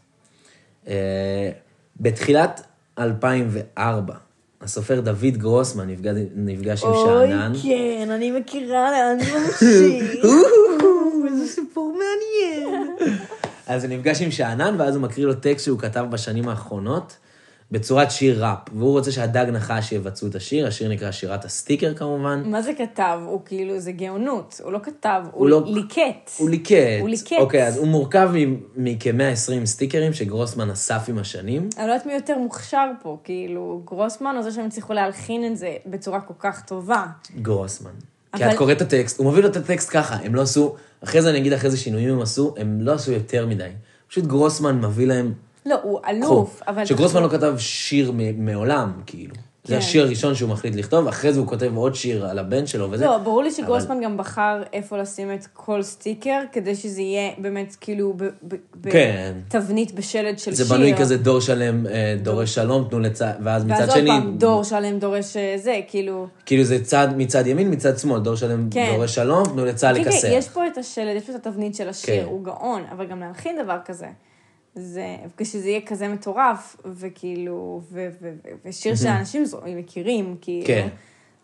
אה, בתחילת 2004, הסופר דוד גרוסמן נפגש, נפגש עם שאנן. כן, אני מכירה לאן זה ממשיך. איזה סיפור מעניין. אז הוא נפגש עם שאנן, ואז הוא מקריא לו טקסט שהוא כתב בשנים האחרונות, בצורת שיר ראפ. והוא רוצה שהדג נחש יבצעו את השיר, השיר נקרא שירת הסטיקר כמובן. מה זה כתב? הוא כאילו, זה גאונות. הוא לא כתב, הוא הוא לא- ליקט. הוא ליקט. הוא ליקט. אוקיי, אז הוא מורכב מכ-120 סטיקרים שגרוסמן אסף עם השנים. אני לא יודעת מי יותר מוכשר פה, כאילו, גרוסמן או זה שהם הצליחו להלחין את זה בצורה כל כך טובה. גרוסמן. כי אבל- את קוראת את הטקסט, הוא מוביל לו את הטקסט ככה, הם לא עשו, אחרי זה אני אגיד אחרי זה שינויים הם עשו, הם לא עשו יותר מדי. פשוט גרוסמן מביא להם לא, הוא. אלוף, אבל... שגרוסמן לא כתב שיר מ- מעולם, כאילו. זה כן. השיר הראשון שהוא מחליט לכתוב, אחרי זה הוא כותב עוד שיר על הבן שלו וזה. לא, ברור לי שגרוסמן גם בחר איפה לשים את כל סטיקר, כדי שזה יהיה באמת כאילו ב- ב- כן. בתבנית בשלד של זה שיר. בנוי כזה דור שלם אה, דורש שלום, תנו לצד, ואז מצד ואז עוד שני, פעם, דור שלם דורש אה, זה, כאילו... כאילו זה צד מצד ימין, מצד שמאל, דור שלם כן. דורש שלום, תנו לצה"ל כן, כן, לכסח. יש פה את השלד, יש פה את התבנית של השיר, כן. הוא גאון, אבל גם להלחין דבר כזה. זה, כשזה יהיה כזה מטורף, וכאילו, ו, ו, ו, ושיר שאנשים מכירים, כאילו, כן.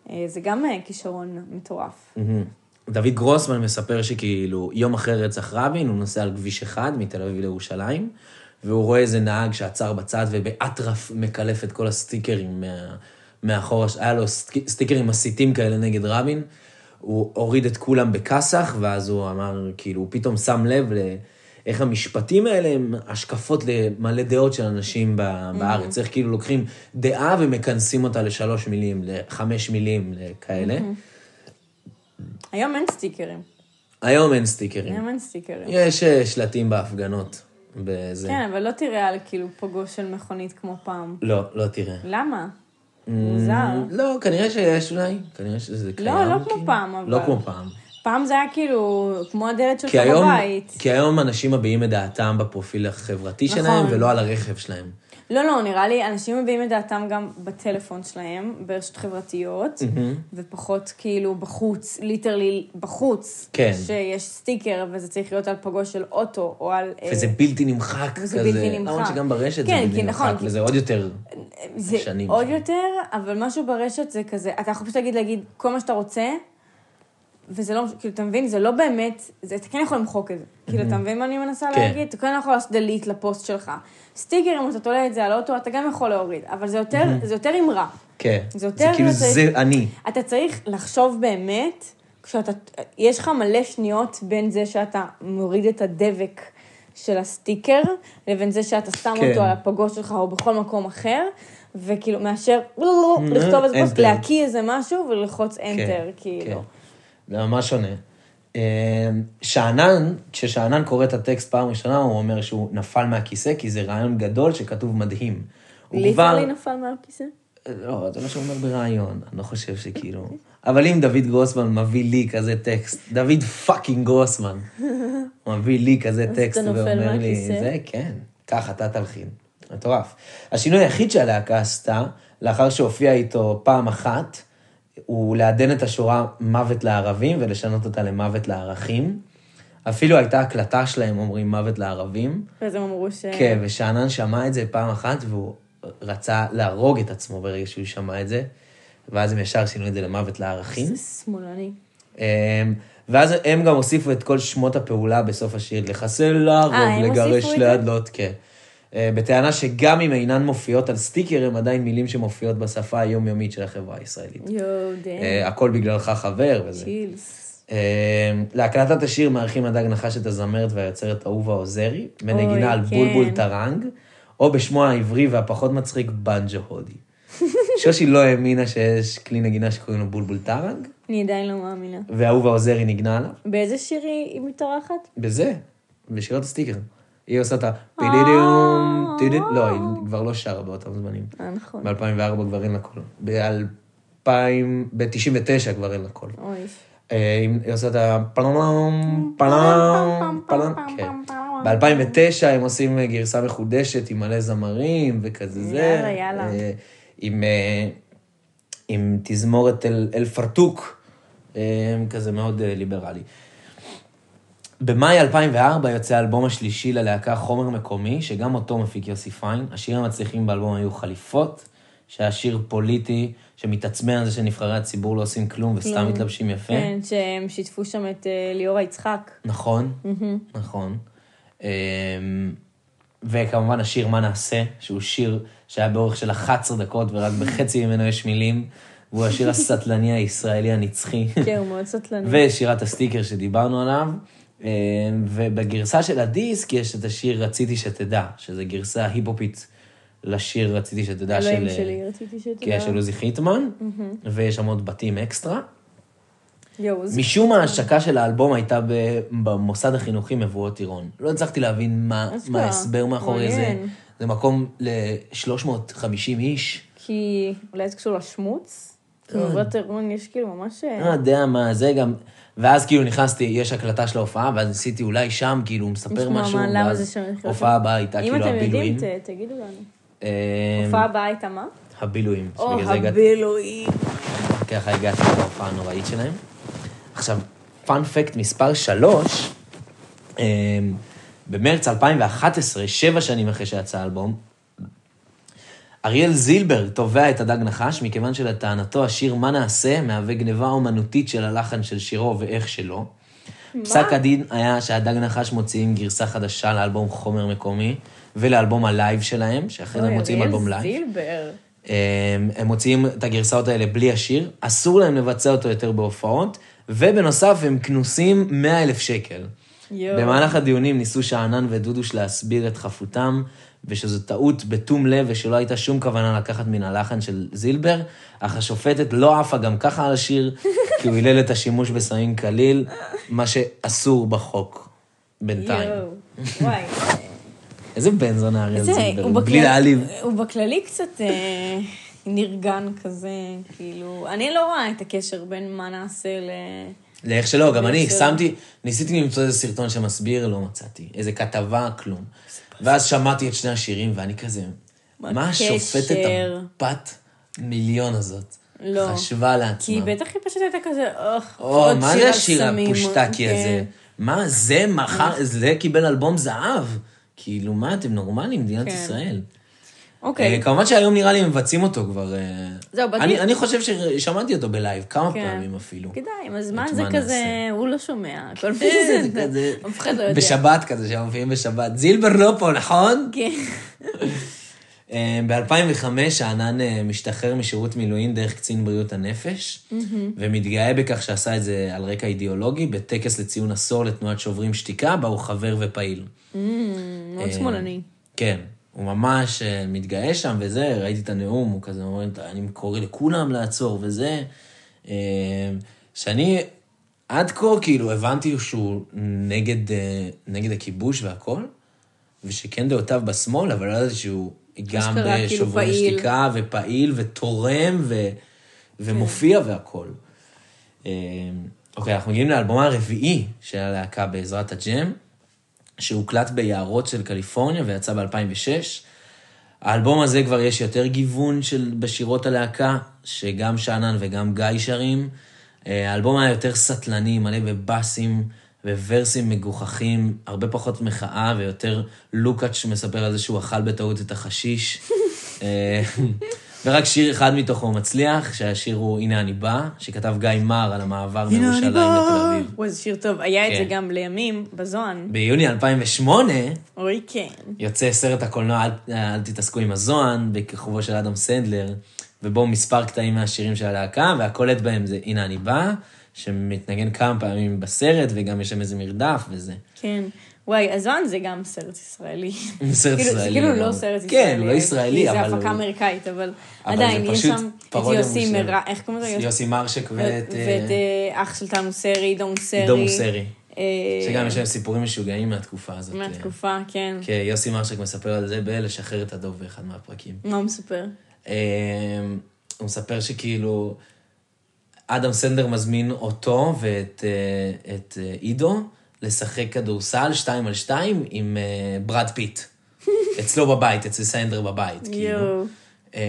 אה, זה גם אה, כישרון מטורף. מהמם. דוד גרוסמן מספר שכאילו, יום אחרי רצח רבין, הוא נוסע על כביש אחד מתל אביב לירושלים, והוא רואה איזה נהג שעצר בצד ובאטרף מקלף את כל הסטיקרים מה, מאחורה, היה לו סטיק, סטיקרים מסיתים כאלה נגד רבין, הוא הוריד את כולם בכסח, ואז הוא אמר, כאילו, הוא פתאום שם לב לאיך המשפטים האלה הם השקפות למלא דעות של אנשים ב- בארץ. איך כאילו לוקחים דעה ומכנסים אותה לשלוש מילים, לחמש מילים, לכאלה. היום אין סטיקרים. היום אין סטיקרים. היום אין סטיקרים. יש אה, שלטים בהפגנות. בזה. כן, אבל לא תראה על כאילו פגוש של מכונית כמו פעם. לא, לא תראה. למה? מוזר. לא, כנראה שיש אולי. כנראה שזה קיים. לא, לא כמו כאילו. פעם, אבל. לא כמו פעם. פעם זה היה כאילו כמו הדלת שלך בבית. כי היום אנשים מביעים את דעתם בפרופיל החברתי נכון. שלהם, ולא על הרכב שלהם. לא, לא, נראה לי, אנשים מביעים את דעתם גם בטלפון שלהם, ברשת חברתיות, ופחות כאילו בחוץ, literally בחוץ. כן. שיש סטיקר, וזה צריך להיות על פגוש של אוטו, או על... אה, וזה בלתי נמחק וזה כזה. בלתי נמחק. למרות שגם ברשת כן, זה בלתי נכון, נמחק, כי- וזה עוד יותר... זה שנים עוד שם. יותר, אבל משהו ברשת זה כזה, אתה יכול פשוט להגיד, להגיד כל מה שאתה רוצה, וזה לא, כאילו, אתה מבין? זה לא באמת, זה, אתה כן יכול למחוק את זה. כאילו, אתה מבין מה אני מנסה כן. להגיד? אתה כן יכול לעשות delete לפוסט שלך. סטיקר, אם אתה תולה את זה על אוטו, אתה גם יכול להוריד, אבל זה יותר, זה יותר אמרה. כן. זה זה יותר כאילו, אתה- זה אני. אתה צריך לחשוב באמת, כשאתה, יש לך מלא שניות בין זה שאתה מוריד את הדבק של הסטיקר, לבין זה שאתה שם כן. אותו על הפגוש שלך או בכל מקום אחר, וכאילו מאשר לכתוב איזה פוסט. להקיא איזה משהו וללחוץ כן, enter, כאילו. זה ממש שונה. אה, שאנן, כששאנן קורא את הטקסט פעם ראשונה, הוא אומר שהוא נפל מהכיסא, כי זה רעיון גדול שכתוב מדהים. literally נפל מהכיסא? לא, זה מה שהוא אומר בריאיון, אני לא חושב שכאילו... אבל אם דוד גרוסמן מביא לי כזה טקסט, דוד fucking גרוסמן, מביא לי כזה אז טקסט אתה נופל ואומר לי, מהכיסא? זה, כן, קח, אתה תלחין. מטורף. השינוי היחיד שהלהקה עשתה, לאחר שהופיע איתו פעם אחת, הוא לעדן את השורה מוות לערבים ולשנות אותה למוות לערכים. אפילו הייתה הקלטה שלהם אומרים מוות לערבים. ואז הם אמרו ש... כן, ושאנן שמע את זה פעם אחת, והוא רצה להרוג את עצמו ברגע שהוא שמע את זה, ואז הם ישר שינו את זה למוות לערכים. זה שמאלני. אמ, ואז הם גם הוסיפו את כל שמות הפעולה בסוף השיר, לחסל, להרוג, אה, הם לגרש? להדלות, כן. אה, בטענה שגם אם אינן מופיעות על סטיקר, הם עדיין מילים שמופיעות בשפה היומיומית של החברה הישראלית. יואו, damn. אה, הכל בגללך חבר וזה. chills. אה, להקלטת השיר מארחים הדג נחש את הזמרת והיוצרת אהובה עוזרי, בנגינה על כן. בולבול טרנג, או בשמו העברי והפחות מצחיק, בנג'ו הודי. שושי לא האמינה שיש כלי נגינה שקוראים לו בולבול טרנג, אני עדיין לא מאמינה. ואהובה עוזרי ניגנה עליו. באיזה שיר היא היא מתארחת? בזה, בשירת הסטיקר. היא עושה את ה... פידידיום, טידיד- לא, היא כבר לא שרה באותם זמנים. אה, נכון. ב-2004 כבר אין לה קול. ב-2000, ב-99 כבר אין לה קול. אה, היא עושה את הפלם, פלם, פלם, כן. ב-2009 הם עושים גרסה מחודשת עם מלא זמרים וכזה זה. יאללה, יאללה. אה, עם, אה, עם תזמורת אל, אל פרטוק, אה, כזה מאוד אה, ליברלי. במאי 2004 יוצא האלבום השלישי ללהקה חומר מקומי, שגם אותו מפיק יוסי פיין. השירים המצליחים באלבום היו חליפות, שהיה שיר פוליטי שמתעצבן על זה שנבחרי הציבור לא עושים כלום וסתם כלום. מתלבשים יפה. כן, שהם שיתפו שם את אה, ליאורה יצחק. נכון, נכון. אמ, וכמובן השיר מה נעשה, שהוא שיר שהיה באורך של 11 דקות ורק בחצי ממנו יש מילים, והוא השיר הסטלני הישראלי הנצחי. כן, הוא מאוד סטלני. ושירת הסטיקר שדיברנו עליו. אמ, ובגרסה של הדיסק יש את השיר רציתי שתדע, שזה גרסה היפופית לשיר רציתי שתדע של... אלוהים שלי, רציתי שתדע. כן, של עוזי חיטמן, ויש שם עוד בתים אקסטרה. משום מה ההשקה של האלבום הייתה במוסד החינוכי מבואות טירון. לא הצלחתי להבין מה, ההסבר מאחורי זה. זה מקום ל-350 איש. כי אולי זה קשור לשמוץ? כי לא. מבואות טירון יש כאילו ממש... אה, לא יודע מה, זה גם... ואז כאילו נכנסתי, יש הקלטה של ההופעה, ואז ניסיתי אולי שם, כאילו, הוא מספר משהו, ואז הופעה. הבאה הייתה אם כאילו אתם הבילויים. יודעים, ת- תגידו לנו. אה, הופעה הבאה הייתה מה? הבילויים. או, הבילויים. ככה הגעתי להופעה הנוראית שלהם. עכשיו, פאנפקט מספר 3, במרץ 2011, שבע שנים אחרי שיצא האלבום, אריאל זילבר תובע את הדג נחש, מכיוון שלטענתו השיר "מה נעשה" מהווה גניבה אומנותית של הלחן של שירו ואיך שלא. פסק הדין היה שהדג נחש מוציאים גרסה חדשה לאלבום חומר מקומי, ולאלבום הלייב שלהם, שאחרי זה הם מוציאים אריאל אלבום לייב. זילבר. הם, הם מוציאים את הגרסאות האלה בלי השיר, אסור להם לבצע אותו יותר בהופעות, ובנוסף הם כנוסים 100 אלף שקל. יואו. במהלך הדיונים ניסו שאנן ודודוש להסביר את חפותם, ושזו טעות בתום לב ושלא הייתה שום כוונה לקחת מן הלחן של זילבר, אך השופטת לא עפה גם ככה על השיר, כי הוא הילל את השימוש בסמים קליל, מה שאסור בחוק, בינתיים. יואו. וואי. איזה בן זונה אריאל זה, זילבר, בלי להעליב. הוא בכללי קצת אה, נרגן כזה, כאילו, אני לא רואה את הקשר בין מה נעשה ל... לאיך שלא, גם אני. שמתי, ניסיתי למצוא איזה סרטון שמסביר, לא מצאתי. איזה כתבה, כלום. ואז שמעתי את שני השירים, ואני כזה, מה מה השופטת? הבת מיליון הזאת לא. חשבה כי לעצמה? בטח היא פשוט הייתה כזה, אוח, או, עוד מה שיר זה על השיר סמים, הפושטקי כן. הזה? מה זה מחר, זה קיבל אלבום זהב. כאילו, מה, אתם נורמלים, מדינת כן. ישראל. אוקיי, אה, כמובן שהיום נראה לי מבצעים אותו כבר. אה, זהו, באתי- אני- אני חושב ששמעתי אותו בלייב, כמה כן. פעמים אפילו. כדאי, עם הזמן זה כזה? הוא לא שומע, הכל אה, זה כזה- אף אחד לא יודע. בשבת כזה, שהם מופיעים בשבת. זילבר לא פה, נכון? כן. ב-2005 שאנן אה, משתחרר משירות מילואים דרך קצין בריאות הנפש, ומתגאה בכך שעשה את זה על רקע אידיאולוגי, בטקס לציון עשור לתנועת שוברים שתיקה, בה הוא חבר ופעיל. מאוד שמאלני. כן, הוא ממש אה, מתגאה שם וזה, ראיתי את הנאום, הוא כזה אומר, אני קורא לכולם לעצור וזה. אה, שאני עד כה כאילו הבנתי שהוא נגד, אה, נגד הכיבוש והכל, ושכן דעותיו בשמאל, אבל לא ידעתי שהוא גם אשכרה, כאילו. שתיקה ופעיל ותורם ו, ומופיע והכל. אה, אוקיי, אנחנו מגיעים לאלבום הרביעי של הלהקה בעזרת הג'ם, שהוקלט ביערות של קליפורניה ויצא ב-2006. האלבום הזה כבר יש יותר גיוון של, בשירות הלהקה, שגם שאנן וגם גיא שרים. אה, האלבום היה יותר סטלני, מלא בבאסים וורסים מגוחכים, הרבה פחות מחאה ויותר לוקאץ' שמספר על זה שהוא אכל בטעות את החשיש. ורק שיר אחד מתוכו מצליח, שהשיר הוא "הנה אני בא", שכתב גיא מר על המעבר מירושלים לתל אביב. וואי, איזה שיר טוב. היה את זה כן. גם לימים, בזוהן. ביוני 2008 אוי, כן. יוצא סרט הקולנוע "אל, אל תתעסקו עם הזוהן", בכיכובו של אדם סנדלר, ובו מספר קטעים מהשירים של הלהקה, והקולט בהם זה "הנה אני בא", שמתנגן כמה פעמים בסרט, וגם יש שם איזה מרדף וזה. כן. וואי, הזוהן זה גם סרט ישראלי. סרט כאילו, ישראלי. זה כאילו לא. סרט ישראלי. כן, הוא לא ישראלי, כי אבל זה. הפקה אמריקאית, אבל עדיין, יש שם את יוסי. מרע, איך קוראים לזה? יוסי מרשק ואת... ואת אה, אח של תנו סרי, דום סרי. דום סרי. אה, שגם יש להם סיפורים משוגעים מהתקופה הזאת. מהתקופה, כן. כן, יוסי מרשק מספר על זה בלשחרר את הדוב באחד מהפרקים. מה הוא מספר? אמ, הוא מספר שכאילו, אדם סנדלר מזמין אותו ואת אה, את אה, עידו לשחק כדורסל שתיים על שתיים עם אה, ברד פיט. אצלו בבית, אצל סנדלר בבית, כאילו. אמ,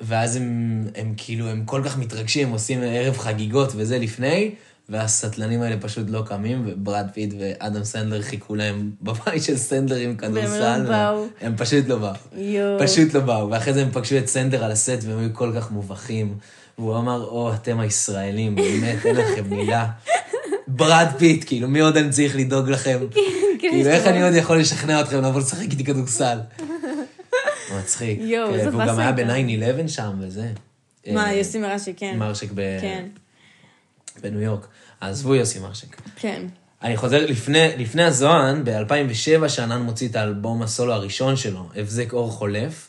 ואז הם, הם כאילו, הם כל כך מתרגשים, הם עושים ערב חגיגות וזה לפני, והסטלנים האלה פשוט לא קמים, וברד פיט ואדם סנדלר חיכו להם בבית של סנדלר עם כדורסל. לא באו. הם פשוט לא באו. יואו. פשוט לא באו. ואחרי זה הם פגשו את סנדלר על הסט, והם היו כל כך מובכים. והוא אמר, או, אתם הישראלים, באמת, אין לכם מילה. ברד פיט, כאילו, מי עוד אני צריך לדאוג לכם? כאילו, איך אני עוד יכול לשכנע אתכם לבוא לשחק איתי כדורסל? מצחיק. יואו, כן, איזה והוא גם היה הייתה. ב-9-11 שם וזה. מה, אה, יוסי מרשי, כן. מרשק ב- כן, בניו יורק. עזבו יוסי מרשק. כן. אני חוזר, לפני, לפני הזוהן, ב-2007, שאנן מוציא את האלבום הסולו הראשון שלו, הבזק אור חולף.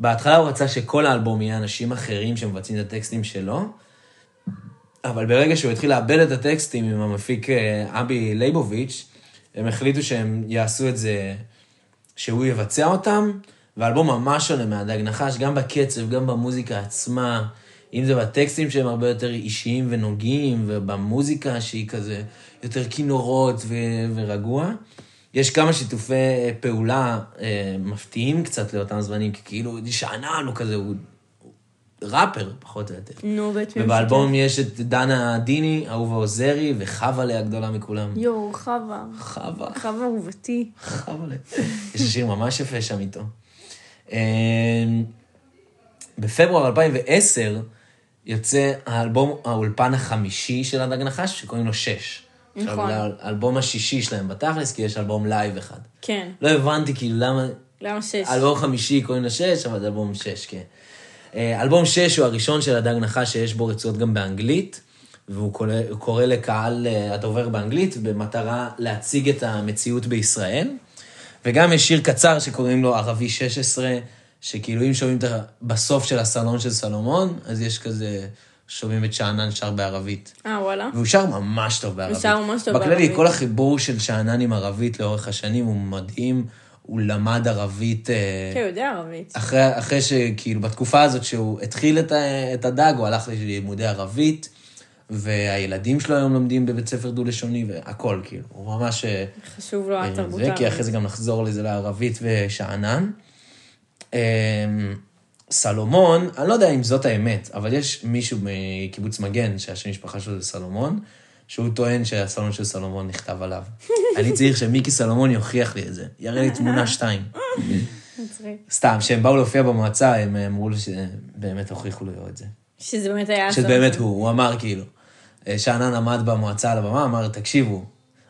בהתחלה הוא רצה שכל האלבום יהיה אנשים אחרים שמבצעים את הטקסטים שלו, אבל ברגע שהוא התחיל לאבד את הטקסטים עם המפיק אה, אבי ליבוביץ', הם החליטו שהם יעשו את זה, שהוא יבצע אותם, והאלבום ממש שונה מהדג נחש, גם בקצב, גם במוזיקה עצמה, אם זה בטקסטים שהם הרבה יותר אישיים ונוגעים, ובמוזיקה שהיא כזה יותר כינורות ו- ורגוע. יש כמה שיתופי פעולה אה, מפתיעים קצת לאותם זמנים, כי כאילו שאנן הוא כזה, הוא ראפר, פחות או יותר. נו, ואת מי ובאלבום יש את דנה דיני, אהובה עוזרי, וחווה הגדולה מכולם. משתף? יואו, חווה. חווה, חווה אהובתי. חווה. יש שיר ממש יפה שם איתו. אמ, בפברואר 2010 יוצא האלבום האולפן החמישי של הדג נחש, שקוראים לו שש. נכון. עכשיו, האלבום השישי שלהם בתכלס, כי יש אלבום לייב אחד. כן. לא הבנתי כאילו למה... למה שש? אלבום חמישי קוראים לו שש, אבל זה אלבום שש, כן. אה, אלבום שש הוא הראשון של הדג נחש שיש בו רצועות גם באנגלית, והוא קורא, קורא לקהל אה, הדובר באנגלית במטרה להציג את המציאות בישראל. וגם יש שיר קצר שקוראים לו ערבי 16, שכאילו אם שומעים את ה... בסוף של הסלון של סלומון, אז יש כזה, שומעים את שאנן שר בערבית. אה, וואלה. והוא שר ממש טוב בערבית. הוא שר ממש טוב בכללי, בערבית. כל החיבור של שאנן עם ערבית לאורך השנים הוא מדהים. הוא למד ערבית... אה, כן, הוא יודע ערבית. אחרי, אחרי שכאילו בתקופה הזאת שהוא התחיל את, את הדג, הוא הלך ללימודי ערבית, והילדים שלו היום לומדים בבית ספר דו-לשוני, והכל, כאילו, הוא ממש... אה, חשוב לו התרבות זה, כי אחרי זה גם נחזור לזה לערבית ושאנן. אה, סלומון, אני לא יודע אם זאת האמת, אבל יש מישהו מקיבוץ מגן, שהשם משפחה שלו זה סלומון, שהוא טוען שהסלון של סלומון נכתב עליו. אני צריך שמיקי סלומון יוכיח לי את זה, יראה לי תמונה שתיים. סתם, כשהם באו להופיע במועצה, הם אמרו לו שבאמת הוכיחו לו את זה. שזה באמת היה... שזה באמת הוא, הוא אמר כאילו. אה, שאנן עמד במועצה על הבמה, אמר, תקשיבו,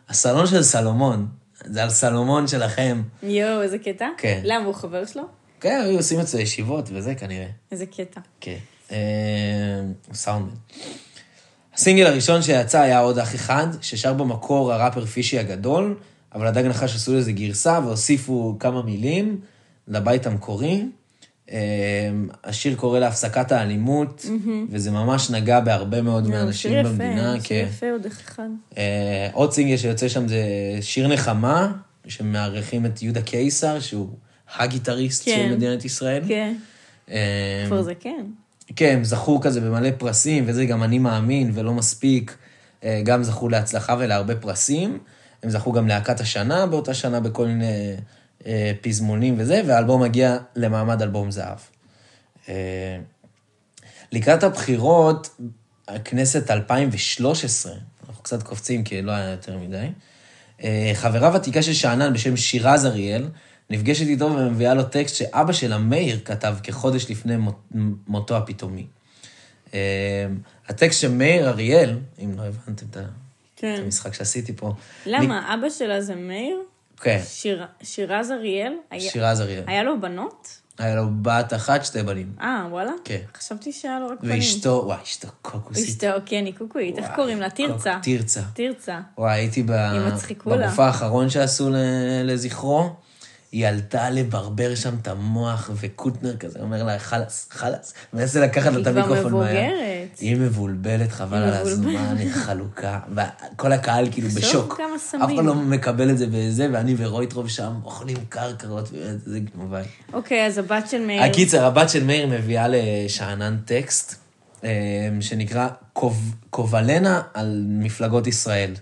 הסלון של סלומון, זה על סלומון שלכם. יואו, איזה קטע. כן. למה, הוא חבר שלו? כן, היו עושים זה ישיבות וזה כנראה. איזה קטע. כן. אה, סאונדמן. הסינגל הראשון שיצא היה עוד אח אחד, ששר במקור הראפר פישי הגדול, אבל הדג נחש עשו לזה גרסה והוסיפו כמה מילים לבית המקורי. אה, השיר קורא להפסקת האלימות, וזה ממש נגע בהרבה מאוד מהאנשים שיר יפה, במדינה. שיר כן. יפה עוד אחד. אה, עוד סינגל שיוצא שם זה שיר נחמה, שמארחים את יהודה קיסר, שהוא הגיטריסט כן. של מדינת ישראל. כן, אה, כבר זקן. כן, הם זכו כזה במלא פרסים, וזה גם אני מאמין ולא מספיק. אה, גם זכו להצלחה ולהרבה פרסים. הם זכו גם להקת השנה באותה שנה בכל מיני אה, פזמונים וזה, והאלבום מגיע למעמד אלבום זהב. אה, לקראת הבחירות, הכנסת 2013, אנחנו קצת קופצים כי לא היה יותר מדי, חברה ותיקה של שאנן בשם שירז אריאל, נפגשת איתו ומביאה לו טקסט שאבא שלה, מאיר, כתב כחודש לפני מות, מותו הפתאומי. אה, הטקסט של מאיר אריאל, אם לא הבנתם את כן. המשחק שעשיתי פה, למה, אבא שלה זה מאיר? כן, שיר- שירז אריאל? שירז אריאל. היה לו בנות? היה לו בת אחת, שתי בנים. אה, וואלה? כן. חשבתי שהיה לו רק בנים. ואשתו, וואי, אשתו קוקוסית. אשתו, כן, היא קוקואית. איך קוראים לה? תרצה. תרצה. תרצה. וואי, הייתי ב... במופע האחרון שעשו. לזכרו, היא עלתה לברבר שם את המוח, וקוטנר כזה אומר לה, חלאס, חלאס, מנסה לקחת לה את היא כבר המיקרופון מהיד. מבוגרת. היא מבולבלת, חבל היא על הזמן, היא חלוקה, וכל הקהל כאילו בשוק. כמה אף סמים. אחד לא מקבל את זה בזה, ואני ורויטרוב שם אוכלים קרקרות, זה גנובה. אוקיי, אז הבת של מאיר. הקיצר, הבת של מאיר מביאה לשאנן טקסט אה, שנקרא "קוב- קובלנה על מפלגות ישראל,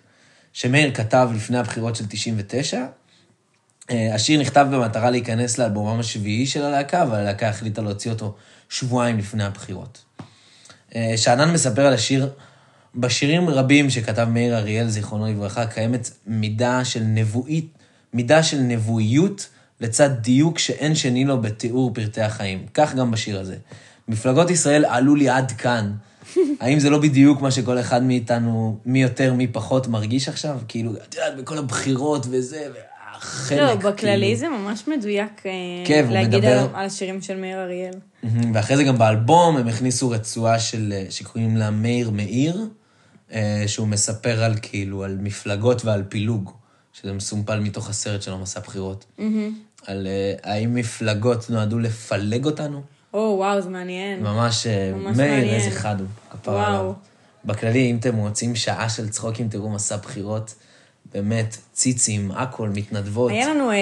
שמאיר כתב לפני הבחירות של 99. אה, השיר נכתב במטרה להיכנס לאלבומם השביעי של הלהקה, אבל הלהקה החליטה להוציא אותו שבועיים לפני הבחירות. אה, שאנן מספר על השיר, בשירים רבים שכתב מאיר אריאל, זיכרונו לברכה, קיימת מידה של נבואית, מידה של נבואיות לצד דיוק שאין שני לו בתיאור פרטי החיים. כך גם בשיר הזה. מפלגות ישראל עלו לי עד כאן. האם זה לא בדיוק מה שכל אחד מאיתנו, מי יותר, מי פחות, מרגיש עכשיו? כאילו, את יודעת, בכל הבחירות וזה, והחלק, לא, בכללי כאילו. זה ממש מדויק אה, כן, להגיד מדבר- על על השירים של מאיר אריאל. ואחרי זה גם באלבום הם הכניסו רצועה של, אה, שקוראים לה מאיר מאיר, אה, שהוא מספר על כאילו, על מפלגות ועל פילוג, שזה מסומפל מתוך הסרט שלו, מסע בחירות. על אה, האם מפלגות נועדו לפלג אותנו? או, וואו, זה מעניין. ממש, ממש מאיר, מעניין. איזה חד הוא, כפרה וואו. עליו. בכללי, אם אתם רוצים שעה של צחוקים, תראו מסע בחירות, באמת, ציצים, הכל, מתנדבות. היה לנו אה,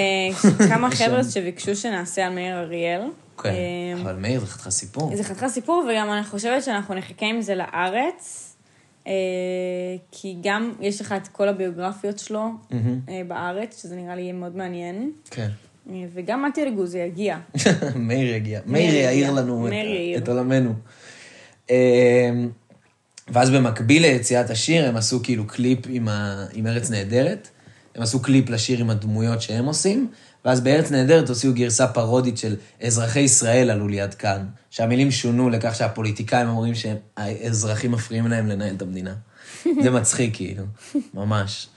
כמה חבר'ה שביקשו שנעשה על מאיר אריאל. כן, אה, אבל מאיר, זה חתיכה סיפור. זה חתיכה סיפור, וגם אני חושבת שאנחנו נחכה עם זה לארץ, אה, כי גם יש לך את כל הביוגרפיות שלו בארץ, שזה נראה לי יהיה מאוד מעניין, כן. וגם מתי רגוזי יגיע. מאיר יגיע. מאיר. יאיר לנו. את עולמנו. ואז במקביל ליציאת השיר, הם עשו כאילו קליפ עם, ה... עם ארץ נהדרת. הם עשו קליפ לשיר עם הדמויות שהם עושים, ואז בארץ נהדרת הוציאו גרסה פרודית של אזרחי ישראל עלו לי עד כאן, שהמילים שונו לכך שהפוליטיקאים אומרים שהאזרחים מפריעים להם לנהל את המדינה. זה מצחיק, כאילו, ממש.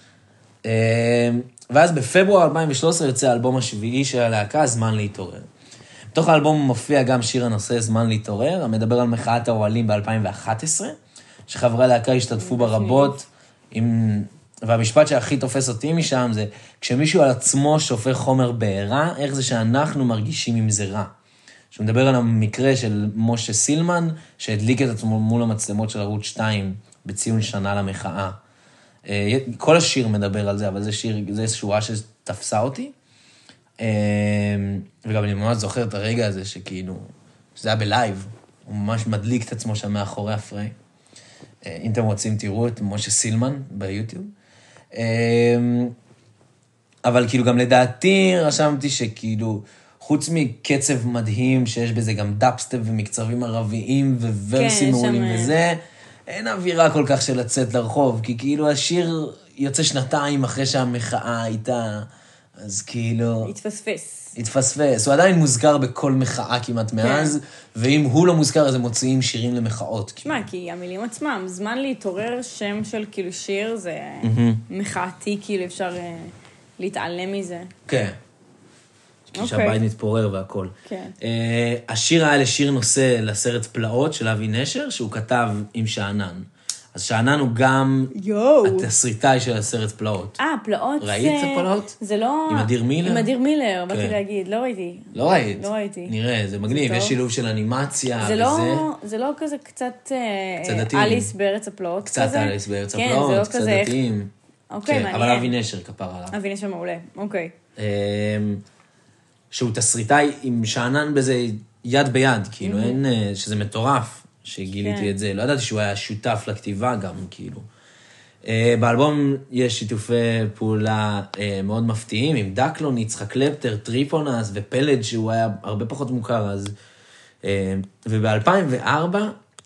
אמ, ואז בפברואר 2013 יוצא האלבום השביעי של הלהקה, זמן להתעורר. בתוך האלבום מופיע גם שיר הנושא זמן להתעורר, המדבר על מחאת האוהלים ב-2011, שחברי הלהקה השתתפו בה רבות, עם... והמשפט שהכי תופס אותי משם זה, כשמישהו על עצמו שופך חומר בעירה, איך זה שאנחנו מרגישים עם זה רע. שהוא מדבר על המקרה של משה סילמן, שהדליק את עצמו מול המצלמות של ערוץ 2 בציון שנה למחאה. אה, כל השיר מדבר על זה, אבל זה שיר, זו שורה שתפסה אותי. אה, וגם אני ממש זוכר את הרגע הזה שכאילו, שזה היה בלייב, הוא ממש מדליק את עצמו שם מאחורי הפריי. אה, אם אתם רוצים, תראו את משה סילמן ביוטיוב. אה, אבל כאילו גם לדעתי רשמתי שכאילו, חוץ מקצב מדהים, שיש בזה גם דאפסטפ ומקצבים ערביים וורסים כן, מעולים שם- וזה, אין אווירה כל כך של לצאת לרחוב, כי כאילו השיר יוצא שנתיים אחרי שהמחאה הייתה, אז כאילו... התפספס. התפספס, הוא עדיין מוזכר בכל מחאה כמעט כן. מאז, ואם הוא לא מוזכר אז הם מוציאים שירים למחאות. תשמע, כי המילים עצמם, זמן להתעורר שם של כאילו שיר, זה מחאתי, כאילו אפשר אה, להתעלם מזה. כן. כי אוקיי. שהבית מתפורר והכל. כן. אה, השיר היה לשיר נושא לסרט פלאות של אבי נשר, שהוא כתב עם שאנן. אז שאנן הוא גם יואו. התסריטאי של הסרט פלאות. אה, פלאות זה... ראית את הפלאות? זה לא... עם אדיר מילר? עם אדיר מילר, באתי כן. להגיד, לא ראיתי. לא ראית? לא ראיתי. נראה, זה מגניב. יש שילוב של אנימציה זה וזה. לא, זה לא כזה קצת אה, קצת דתיים. אליס בארץ הפלאות קצת כזה? אליס בארץ כן, הפלאות, לא קצת כזה... איך- דתיים. אוקיי, כן, מעניין. אבל אבי נשר כפר עליו. אבי נשר מעולה, אוקיי. אמ, שהוא תסריטאי עם שאנן בזה יד ביד, כאילו, אין, אה, שזה מטורף שגיליתי כן. את זה. לא ידעתי שהוא היה שותף לכתיבה גם, כאילו. אה, באלבום יש שיתופי פעולה אה, מאוד מפתיעים עם דקלון, יצחק קלפטר, טריפונאס ופלד, שהוא היה הרבה פחות מוכר אז. אה, וב-2004,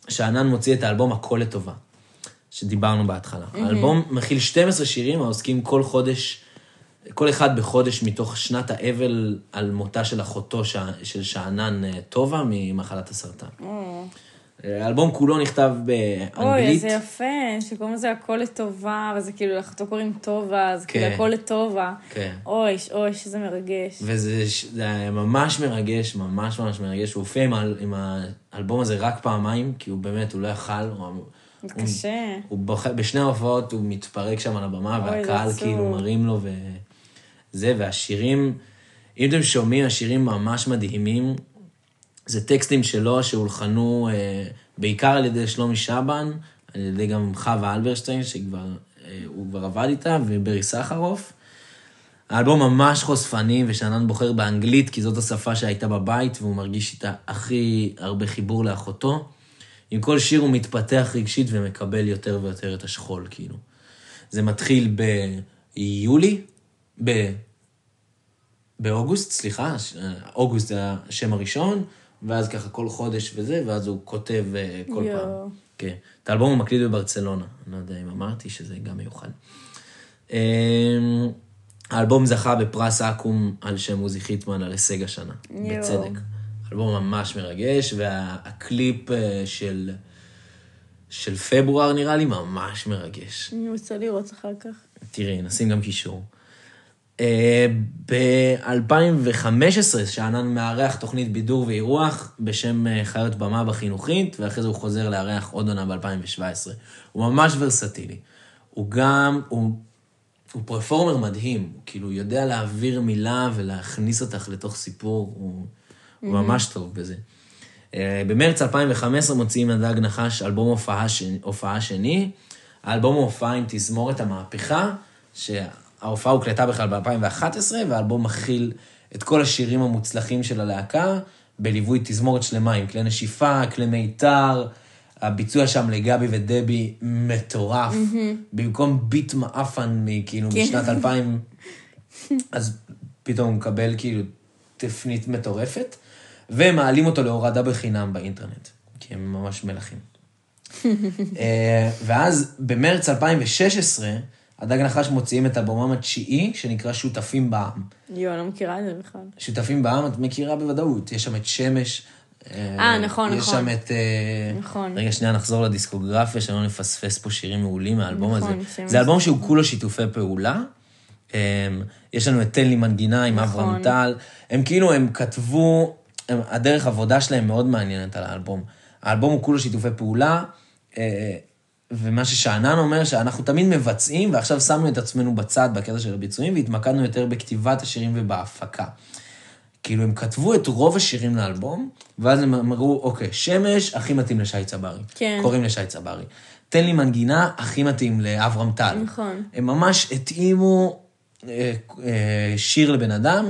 שאנן מוציא את האלבום הכל לטובה, שדיברנו בהתחלה. האלבום מכיל 12 שירים העוסקים כל חודש, כל אחד בחודש מתוך שנת האבל על מותה של אחותו ש- של שאנן טובה ממחלת הסרטן. או. האלבום כולו נכתב אוי, באנגלית. איזה יפה, שקוראים לזה הכל לטובה, וזה כאילו, לאחותו קוראים טובה, אז כאילו כן. הכל לטובה. כן. אוי, אוי, שזה מרגש. וזה היה ממש מרגש, ממש ממש מרגש. הוא הופיע עם, עם האלבום הזה רק פעמיים, כי הוא באמת, הוא לא יכל. הוא, זה הוא- קשה. הוא בוח... בשני ההופעות הוא מתפרק שם על הבמה, אוי, והקהל. כאילו מרים לו וזה, והשירים, אם אתם שומעים, השירים ממש מדהימים. זה טקסטים שלו שהולחנו אה, בעיקר על ידי שלומי שבן, על ידי גם חווה אלברשטיין, שכבר, אה, כבר עבד איתה, וברי סחרוף. האלבום ממש חושפני, ושאנן בוחר באנגלית, כי זאת השפה שהייתה בבית, והוא מרגיש איתה הכי הרבה חיבור לאחותו. עם כל שיר הוא מתפתח רגשית ומקבל יותר ויותר את השכול, כאילו. זה מתחיל ביולי, ב... באוגוסט, סליחה, ש- אוגוסט זה השם הראשון, ואז ככה כל חודש וזה, ואז הוא כותב אה, כל יואו. פעם. כן. את האלבום הוא מקליט בברצלונה, אני לא יודע אם אמרתי שזה גם מיוחד. אה, האלבום זכה בפרס אקו"ם על שם עוזי חיטמן על הישג השנה, יואו. בצדק. אלבום ממש מרגש, והקליפ אה, של, של פברואר נראה לי ממש מרגש. אני רוצה לראות אחר כך. תראי, נשים גם קישור. ב-2015 שאנן מארח תוכנית בידור ואירוח בשם אה, חיות במה בחינוכית, ואחרי זה הוא חוזר לארח עוד עונה ב-2017. הוא ממש ורסטילי. הוא גם, הוא, הוא פרפורמר מדהים, הוא כאילו יודע להעביר מילה ולהכניס אותך לתוך סיפור, הוא, הוא ממש טוב בזה. אה, במרץ 2015 מוציאים הדג נחש אלבום הופעה, ש... הופעה שני. האלבום הוא הופעה עם תזמורת המהפכה, שההופעה הוקלטה בכלל ב-2011, והאלבום מכיל את כל השירים המוצלחים של הלהקה, בליווי תזמורת שלמה עם כלי נשיפה, כלי מיתר. הביצוע שם לגבי ודבי מטורף. במקום ביט מעפן מכאילו כן. משנת 2000, אז פתאום הוא מקבל כאילו תפנית מטורפת, ומעלים אותו להורדה בחינם באינטרנט, כי הם ממש מלכים. אה, ואז במרץ 2016, הדג נחש מוציאים את אלבומם התשיעי, שנקרא שותפים בעם. יואו, אני לא מכירה את זה בכלל. שותפים בעם, את מכירה בוודאות, יש שם את שמש. אה, נכון, יש נכון. שם את... אה, נכון. רגע, שנייה, נחזור לדיסקוגרפיה, שלא נפספס פה שירים מעולים מהאלבום נכון, הזה. שמש. זה אלבום שהוא כולו שיתופי פעולה. אה, יש לנו את תן לי מנגינה עם נכון. אברהם טל. הם כאילו, הם כתבו, הם, הדרך עבודה שלהם מאוד מעניינת על האלבום. האלבום הוא כולו שיתופי פעולה, אה, ומה ששאנן אומר, שאנחנו תמיד מבצעים, ועכשיו שמנו את עצמנו בצד בקטע של הביצועים, והתמקדנו יותר בכתיבת השירים ובהפקה. כאילו, הם כתבו את רוב השירים לאלבום, ואז הם אמרו, אוקיי, שמש הכי מתאים לשי צברי. כן. קוראים לשי צברי. תן לי מנגינה הכי מתאים לאברהם טל. נכון. הם ממש התאימו אה, אה, שיר לבן אדם,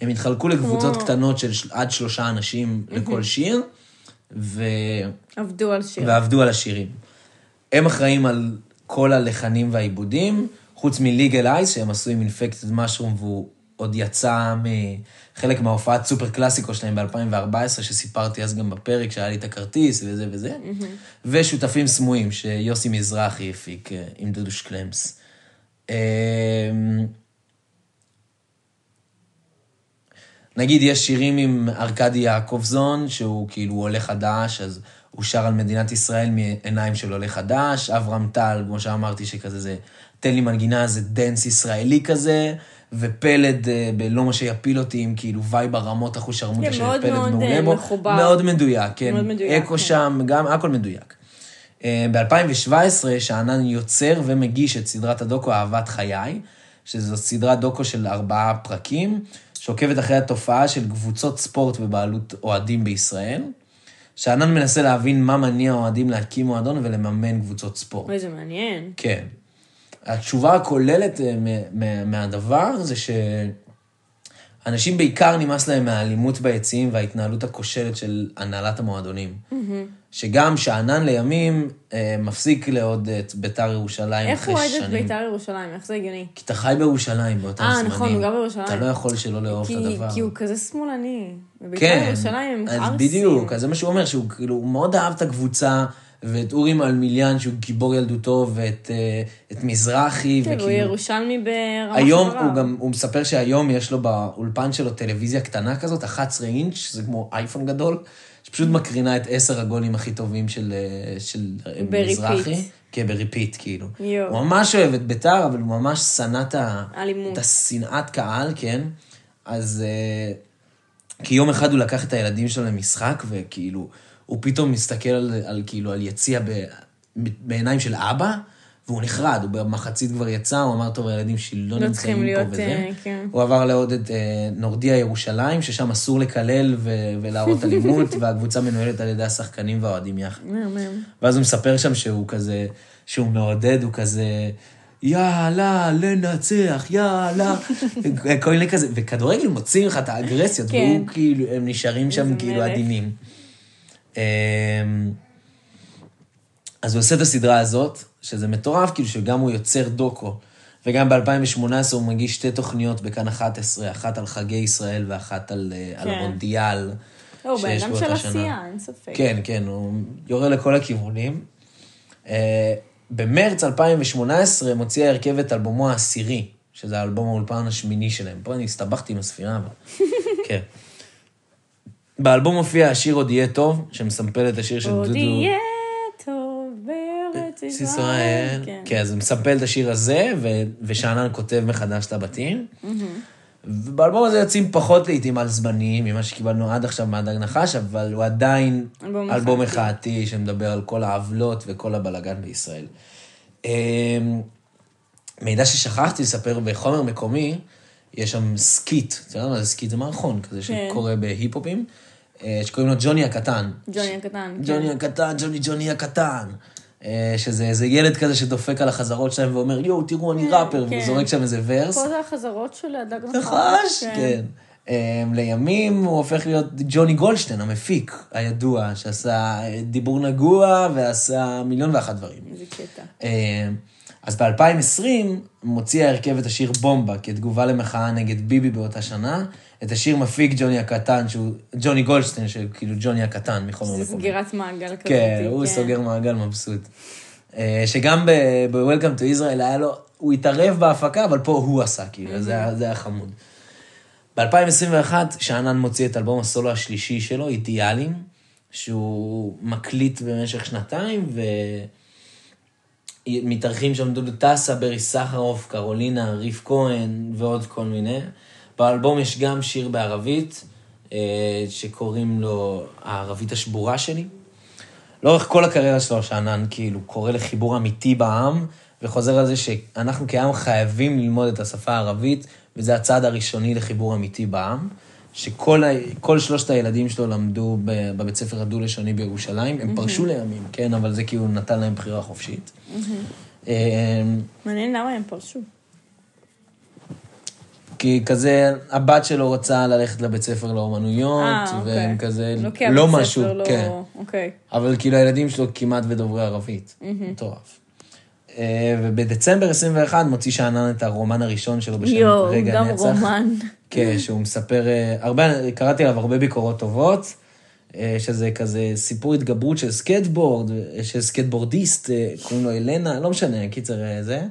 הם התחלקו לקבוצות כמו- קטנות של עד שלושה אנשים לכל שיר, ו... עבדו על שיר. ועבדו על השירים. הם אחראים על כל הלחנים והעיבודים, חוץ מליגל אייס, שהם עשו עם אינפקטד משרום, והוא עוד יצא מחלק מההופעת סופר קלאסיקו שלהם ב-2014, שסיפרתי אז גם בפרק, שהיה לי את הכרטיס וזה וזה, ושותפים סמויים, שיוסי מזרחי הפיק אה, עם דודו שקלמס. אמ, נגיד יש שירים עם ארכדי יעקובזון, שהוא כאילו עולה חדש, אז הוא שר על מדינת ישראל מעיניים של עולה חדש. אברהם טל, כמו שאמרתי, שכזה זה, תן לי מנגינה, זה דנס ישראלי כזה. ופלד אה, בלא מה שיפיל אותי, עם כאילו וייב הרמות אחוז שרמוטה כן, של מאוד פלד מאוד, מעולה אה, בו. מחובר. מאוד מדויק, כן. מאוד מדויק, אקו כן. שם, גם הכל מדויק. ב-2017, שאנן יוצר ומגיש את סדרת הדוקו אהבת חיי, שזו סדרת דוקו של ארבעה פרקים, שעוקבת אחרי התופעה של קבוצות ספורט בבעלות אוהדים בישראל. שאנן מנסה להבין מה מניע אוהדים להקים מועדון ולממן קבוצות ספורט. אוי, זה מעניין. כן. התשובה הכוללת אה, מהדבר זה שאנשים בעיקר נמאס להם מהאלימות ביציעים וההתנהלות הכושלת של הנהלת המועדונים. שגם שאנן לימים אה, מפסיק לאהוד את ביתר ירושלים איך אחרי הוא אוהד שנים. את בית"ר ירושלים? איך זה הגיוני? כי אתה חי בירושלים באותם אה, זמנים. נכון, הוא גר בירושלים. אתה לא יכול שלא לאהוב את הדבר. כי הוא כזה שמאלני. ובית"ר כן, ירושלים הם ערסים. בדיוק, אז זה מה שהוא אומר, שהוא כאילו, מאוד אהב את הקבוצה, ואת אורי מלמיליאן, שהוא גיבור ילדותו, ואת אה, את מזרחי, כן, הוא וכאילו... ירושלמי ברמת היום חבריו. הוא גם, הוא מספר שהיום יש לו באולפן שלו טלוויזיה קטנה כזאת, 11 אינץ', זה כמו אייפון גדול, שפשוט מקרינה את עשר הגולים הכי טובים של, אה, של אה, ב repeat. מזרחי. כן, ב repeat, כאילו. יואו. הוא ממש אוהב את בית"ר, אבל הוא ממש שנא את ה... אלימות. את השנאת קהל, כן? אז... כי יום אחד הוא לקח את הילדים שלו למשחק, וכאילו, הוא פתאום מסתכל על, על כאילו, על יציע ב, בעיניים של אבא, והוא נחרד, הוא במחצית כבר יצא, הוא אמר, טוב, הילדים שלי לא, לא נמצאים פה להיות, וזה. אה, כן. הוא עבר לעוד את אה, נורדיה ירושלים, ששם אסור לקלל ו- ולהראות אלימות, והקבוצה מנוהלת על ידי השחקנים והאוהדים יחד. ואז הוא מספר שם שהוא כזה, שהוא מעודד, הוא כזה, יאללה, לנצח, יאללה. כל מיני כזה, וכדורגל מוציא לך את האגרסיות, כן. והוא כאילו, הם נשארים שם כאילו מלך. עדינים. אמ, אז הוא עושה את הסדרה הזאת, שזה מטורף, כאילו שגם הוא יוצר דוקו, וגם ב-2018 הוא מגיש שתי תוכניות בכאן 11, אחת על חגי ישראל ואחת על, אה, על כן. המונדיאל. לא, הוא בן אדם של. עשייה, אין ספק. כן, כן, הוא יורה לכל הכיוונים. אה, במרץ 2018 מוציא ההרכב את אלבומו העשירי, שזה האלבום האולפן השמיני שלהם. פה אני הסתבכתי עם הספירה, אבל... כן. באלבום מופיע השיר עוד יהיה טוב, שמסמפל את השיר של דודו... עוד יהיה טוב בארץ ישראל. ישראל. כן. כן, אז מסמפל את השיר הזה, ושאנן כותב מחדש את הבתים. ובאלבום הזה יוצאים פחות להיטים על זמניים ממה שקיבלנו עד עכשיו מהדג נחש, אבל הוא עדיין אלבום מחאתי. מחאתי שמדבר על כל העוולות וכל הבלגן בישראל. אמ, מידע ששכחתי לספר בחומר מקומי, יש שם skit, אתה יודע מה זה skit? זה מערכון כזה כן. שקורה בהיפ-הופים, אה, שקוראים לו ג'וני הקטן. ג'וני הקטן. כן. ג'וני הקטן, ג'וני ג'וני הקטן. אה, שזה איזה ילד כזה שדופק על החזרות שלהם ואומר, יואו, תראו, אני ראפר, כן. והוא זורק שם איזה ורס. זה החזרות של הדג נחש. כן. אה, לימים הוא הופך להיות ג'וני גולדשטיין, המפיק הידוע, שעשה דיבור נגוע ועשה מיליון ואחת דברים. איזה קטע. אז ב-2020 מוציא ההרכב את השיר בומבה כתגובה למחאה נגד ביבי באותה שנה. את השיר מפיק ג'וני הקטן, שהוא ג'וני גולדשטיין, שכאילו ג'וני הקטן מחומר זה מקומי. סגירת מעגל כזאת. כן, הוא סוגר מעגל מבסוט. אה, שגם ב-Welcome to Israel היה לו, הוא התערב בהפקה, אבל פה הוא עשה, כאילו, זה היה- זה היה חמוד. ב-2021, שאנן מוציא את אלבום הסולו השלישי שלו, אידיאלים, שהוא מקליט במשך שנתיים, ומתארחים שם דודו טסה, ברי סחרוף, קרולינה, ריף כהן ועוד כל מיני. באלבום יש גם שיר בערבית, אה, שקוראים לו הערבית השבורה שלי. לאורך כל הקריירה שלו, שאנן כאילו קורא לחיבור אמיתי בעם, וחוזר על זה שאנחנו כעם חייבים ללמוד את השפה הערבית, וזה הצעד הראשוני לחיבור אמיתי בעם. שכל ה... כל שלושת הילדים שלו למדו בבית ספר הדו-לשוני בירושלים, הם פרשו לימים, כן, אבל זה כאילו נתן להם בחירה חופשית. אה, מעניין למה הם פרשו. כי כזה, הבת שלו רוצה ללכת לבית ספר לאומנויות, אה, אוקיי. והם כזה, לא לא משהו, לא... כן. אוקיי. אבל כאילו הילדים שלו כמעט ודוברי ערבית. מטורף. אה, ובדצמבר 21 מוציא שאנן את הרומן הראשון שלו בשם יואו, רגע גם נצח. רומן. כן, שהוא מספר, אה, הרבה, קראתי עליו הרבה ביקורות טובות, אה, שזה כזה סיפור התבגרות של סקייטבורד, אה, של סקייטבורדיסט, קוראים לו אלנה, לא משנה, קיצר זה.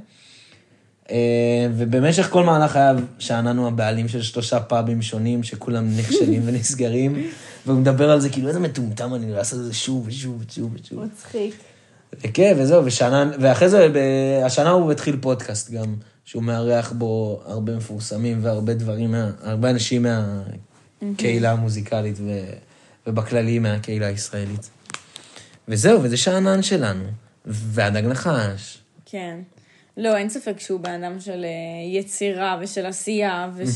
ובמשך כל מהלך חייו, שאנן הוא הבעלים של שלושה פאבים שונים, שכולם נכשלים ונסגרים, והוא מדבר על זה כאילו, איזה מטומטם אני לעשות את זה שוב ושוב ושוב ושוב. מצחיק. וכן, וזהו, ושאנן, ואחרי זה, השנה הוא התחיל פודקאסט גם, שהוא מארח בו הרבה מפורסמים והרבה דברים, הרבה אנשים מהקהילה המוזיקלית ו, ובכללי מהקהילה הישראלית. וזהו, וזה שאנן שלנו. והדג נחש. כן. לא, אין ספק שהוא בן אדם של אה, יצירה ושל עשייה, וש...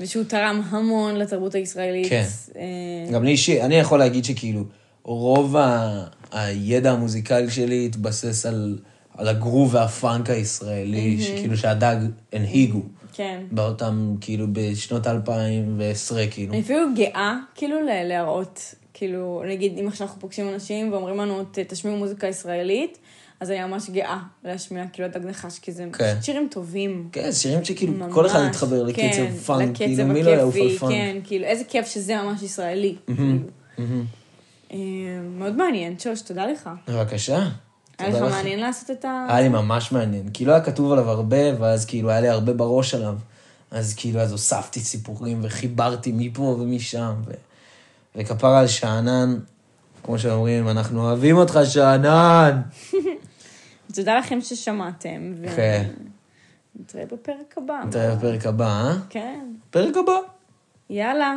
ושהוא תרם המון לתרבות הישראלית. כן. אה, גם לי אישי, אני יכול להגיד שכאילו, רוב ה... הידע המוזיקלי שלי התבסס על, על הגרוב והפאנק הישראלי, שכאילו שהדג הנהיגו. כן. באותם, כאילו, בשנות 2010, כאילו. אני אפילו גאה, כאילו, להראות, כאילו, נגיד, אם עכשיו אנחנו פוגשים אנשים ואומרים לנו, "ת- תשמיעו מוזיקה ישראלית, אז אני ממש גאה להשמיע, כאילו, הדג נחש, כי זה כן. שירים טובים. כן, שירים שכאילו, ממש. כל אחד מתחבר לקצב כן, פאנק, כאילו, מי לא יעוף על פאנק? כן, כאילו, איזה כיף שזה ממש ישראלי. כאילו. אה, מאוד מעניין, שוש, תודה לך. בבקשה. היה לך מעניין לעשות את ה... היה לי ממש מעניין, כי לא היה כתוב עליו הרבה, ואז כאילו היה לי הרבה בראש עליו. אז כאילו, אז הוספתי סיפורים וחיברתי מפה ומשם, ו... וכפרה על שאנן, כמו שאומרים, אנחנו אוהבים אותך, שאנן. תודה לכם ששמעתם. ו- כן. נתראה בפרק הבא. נתראה בפרק הבא, אה? כן. פרק הבא. יאללה.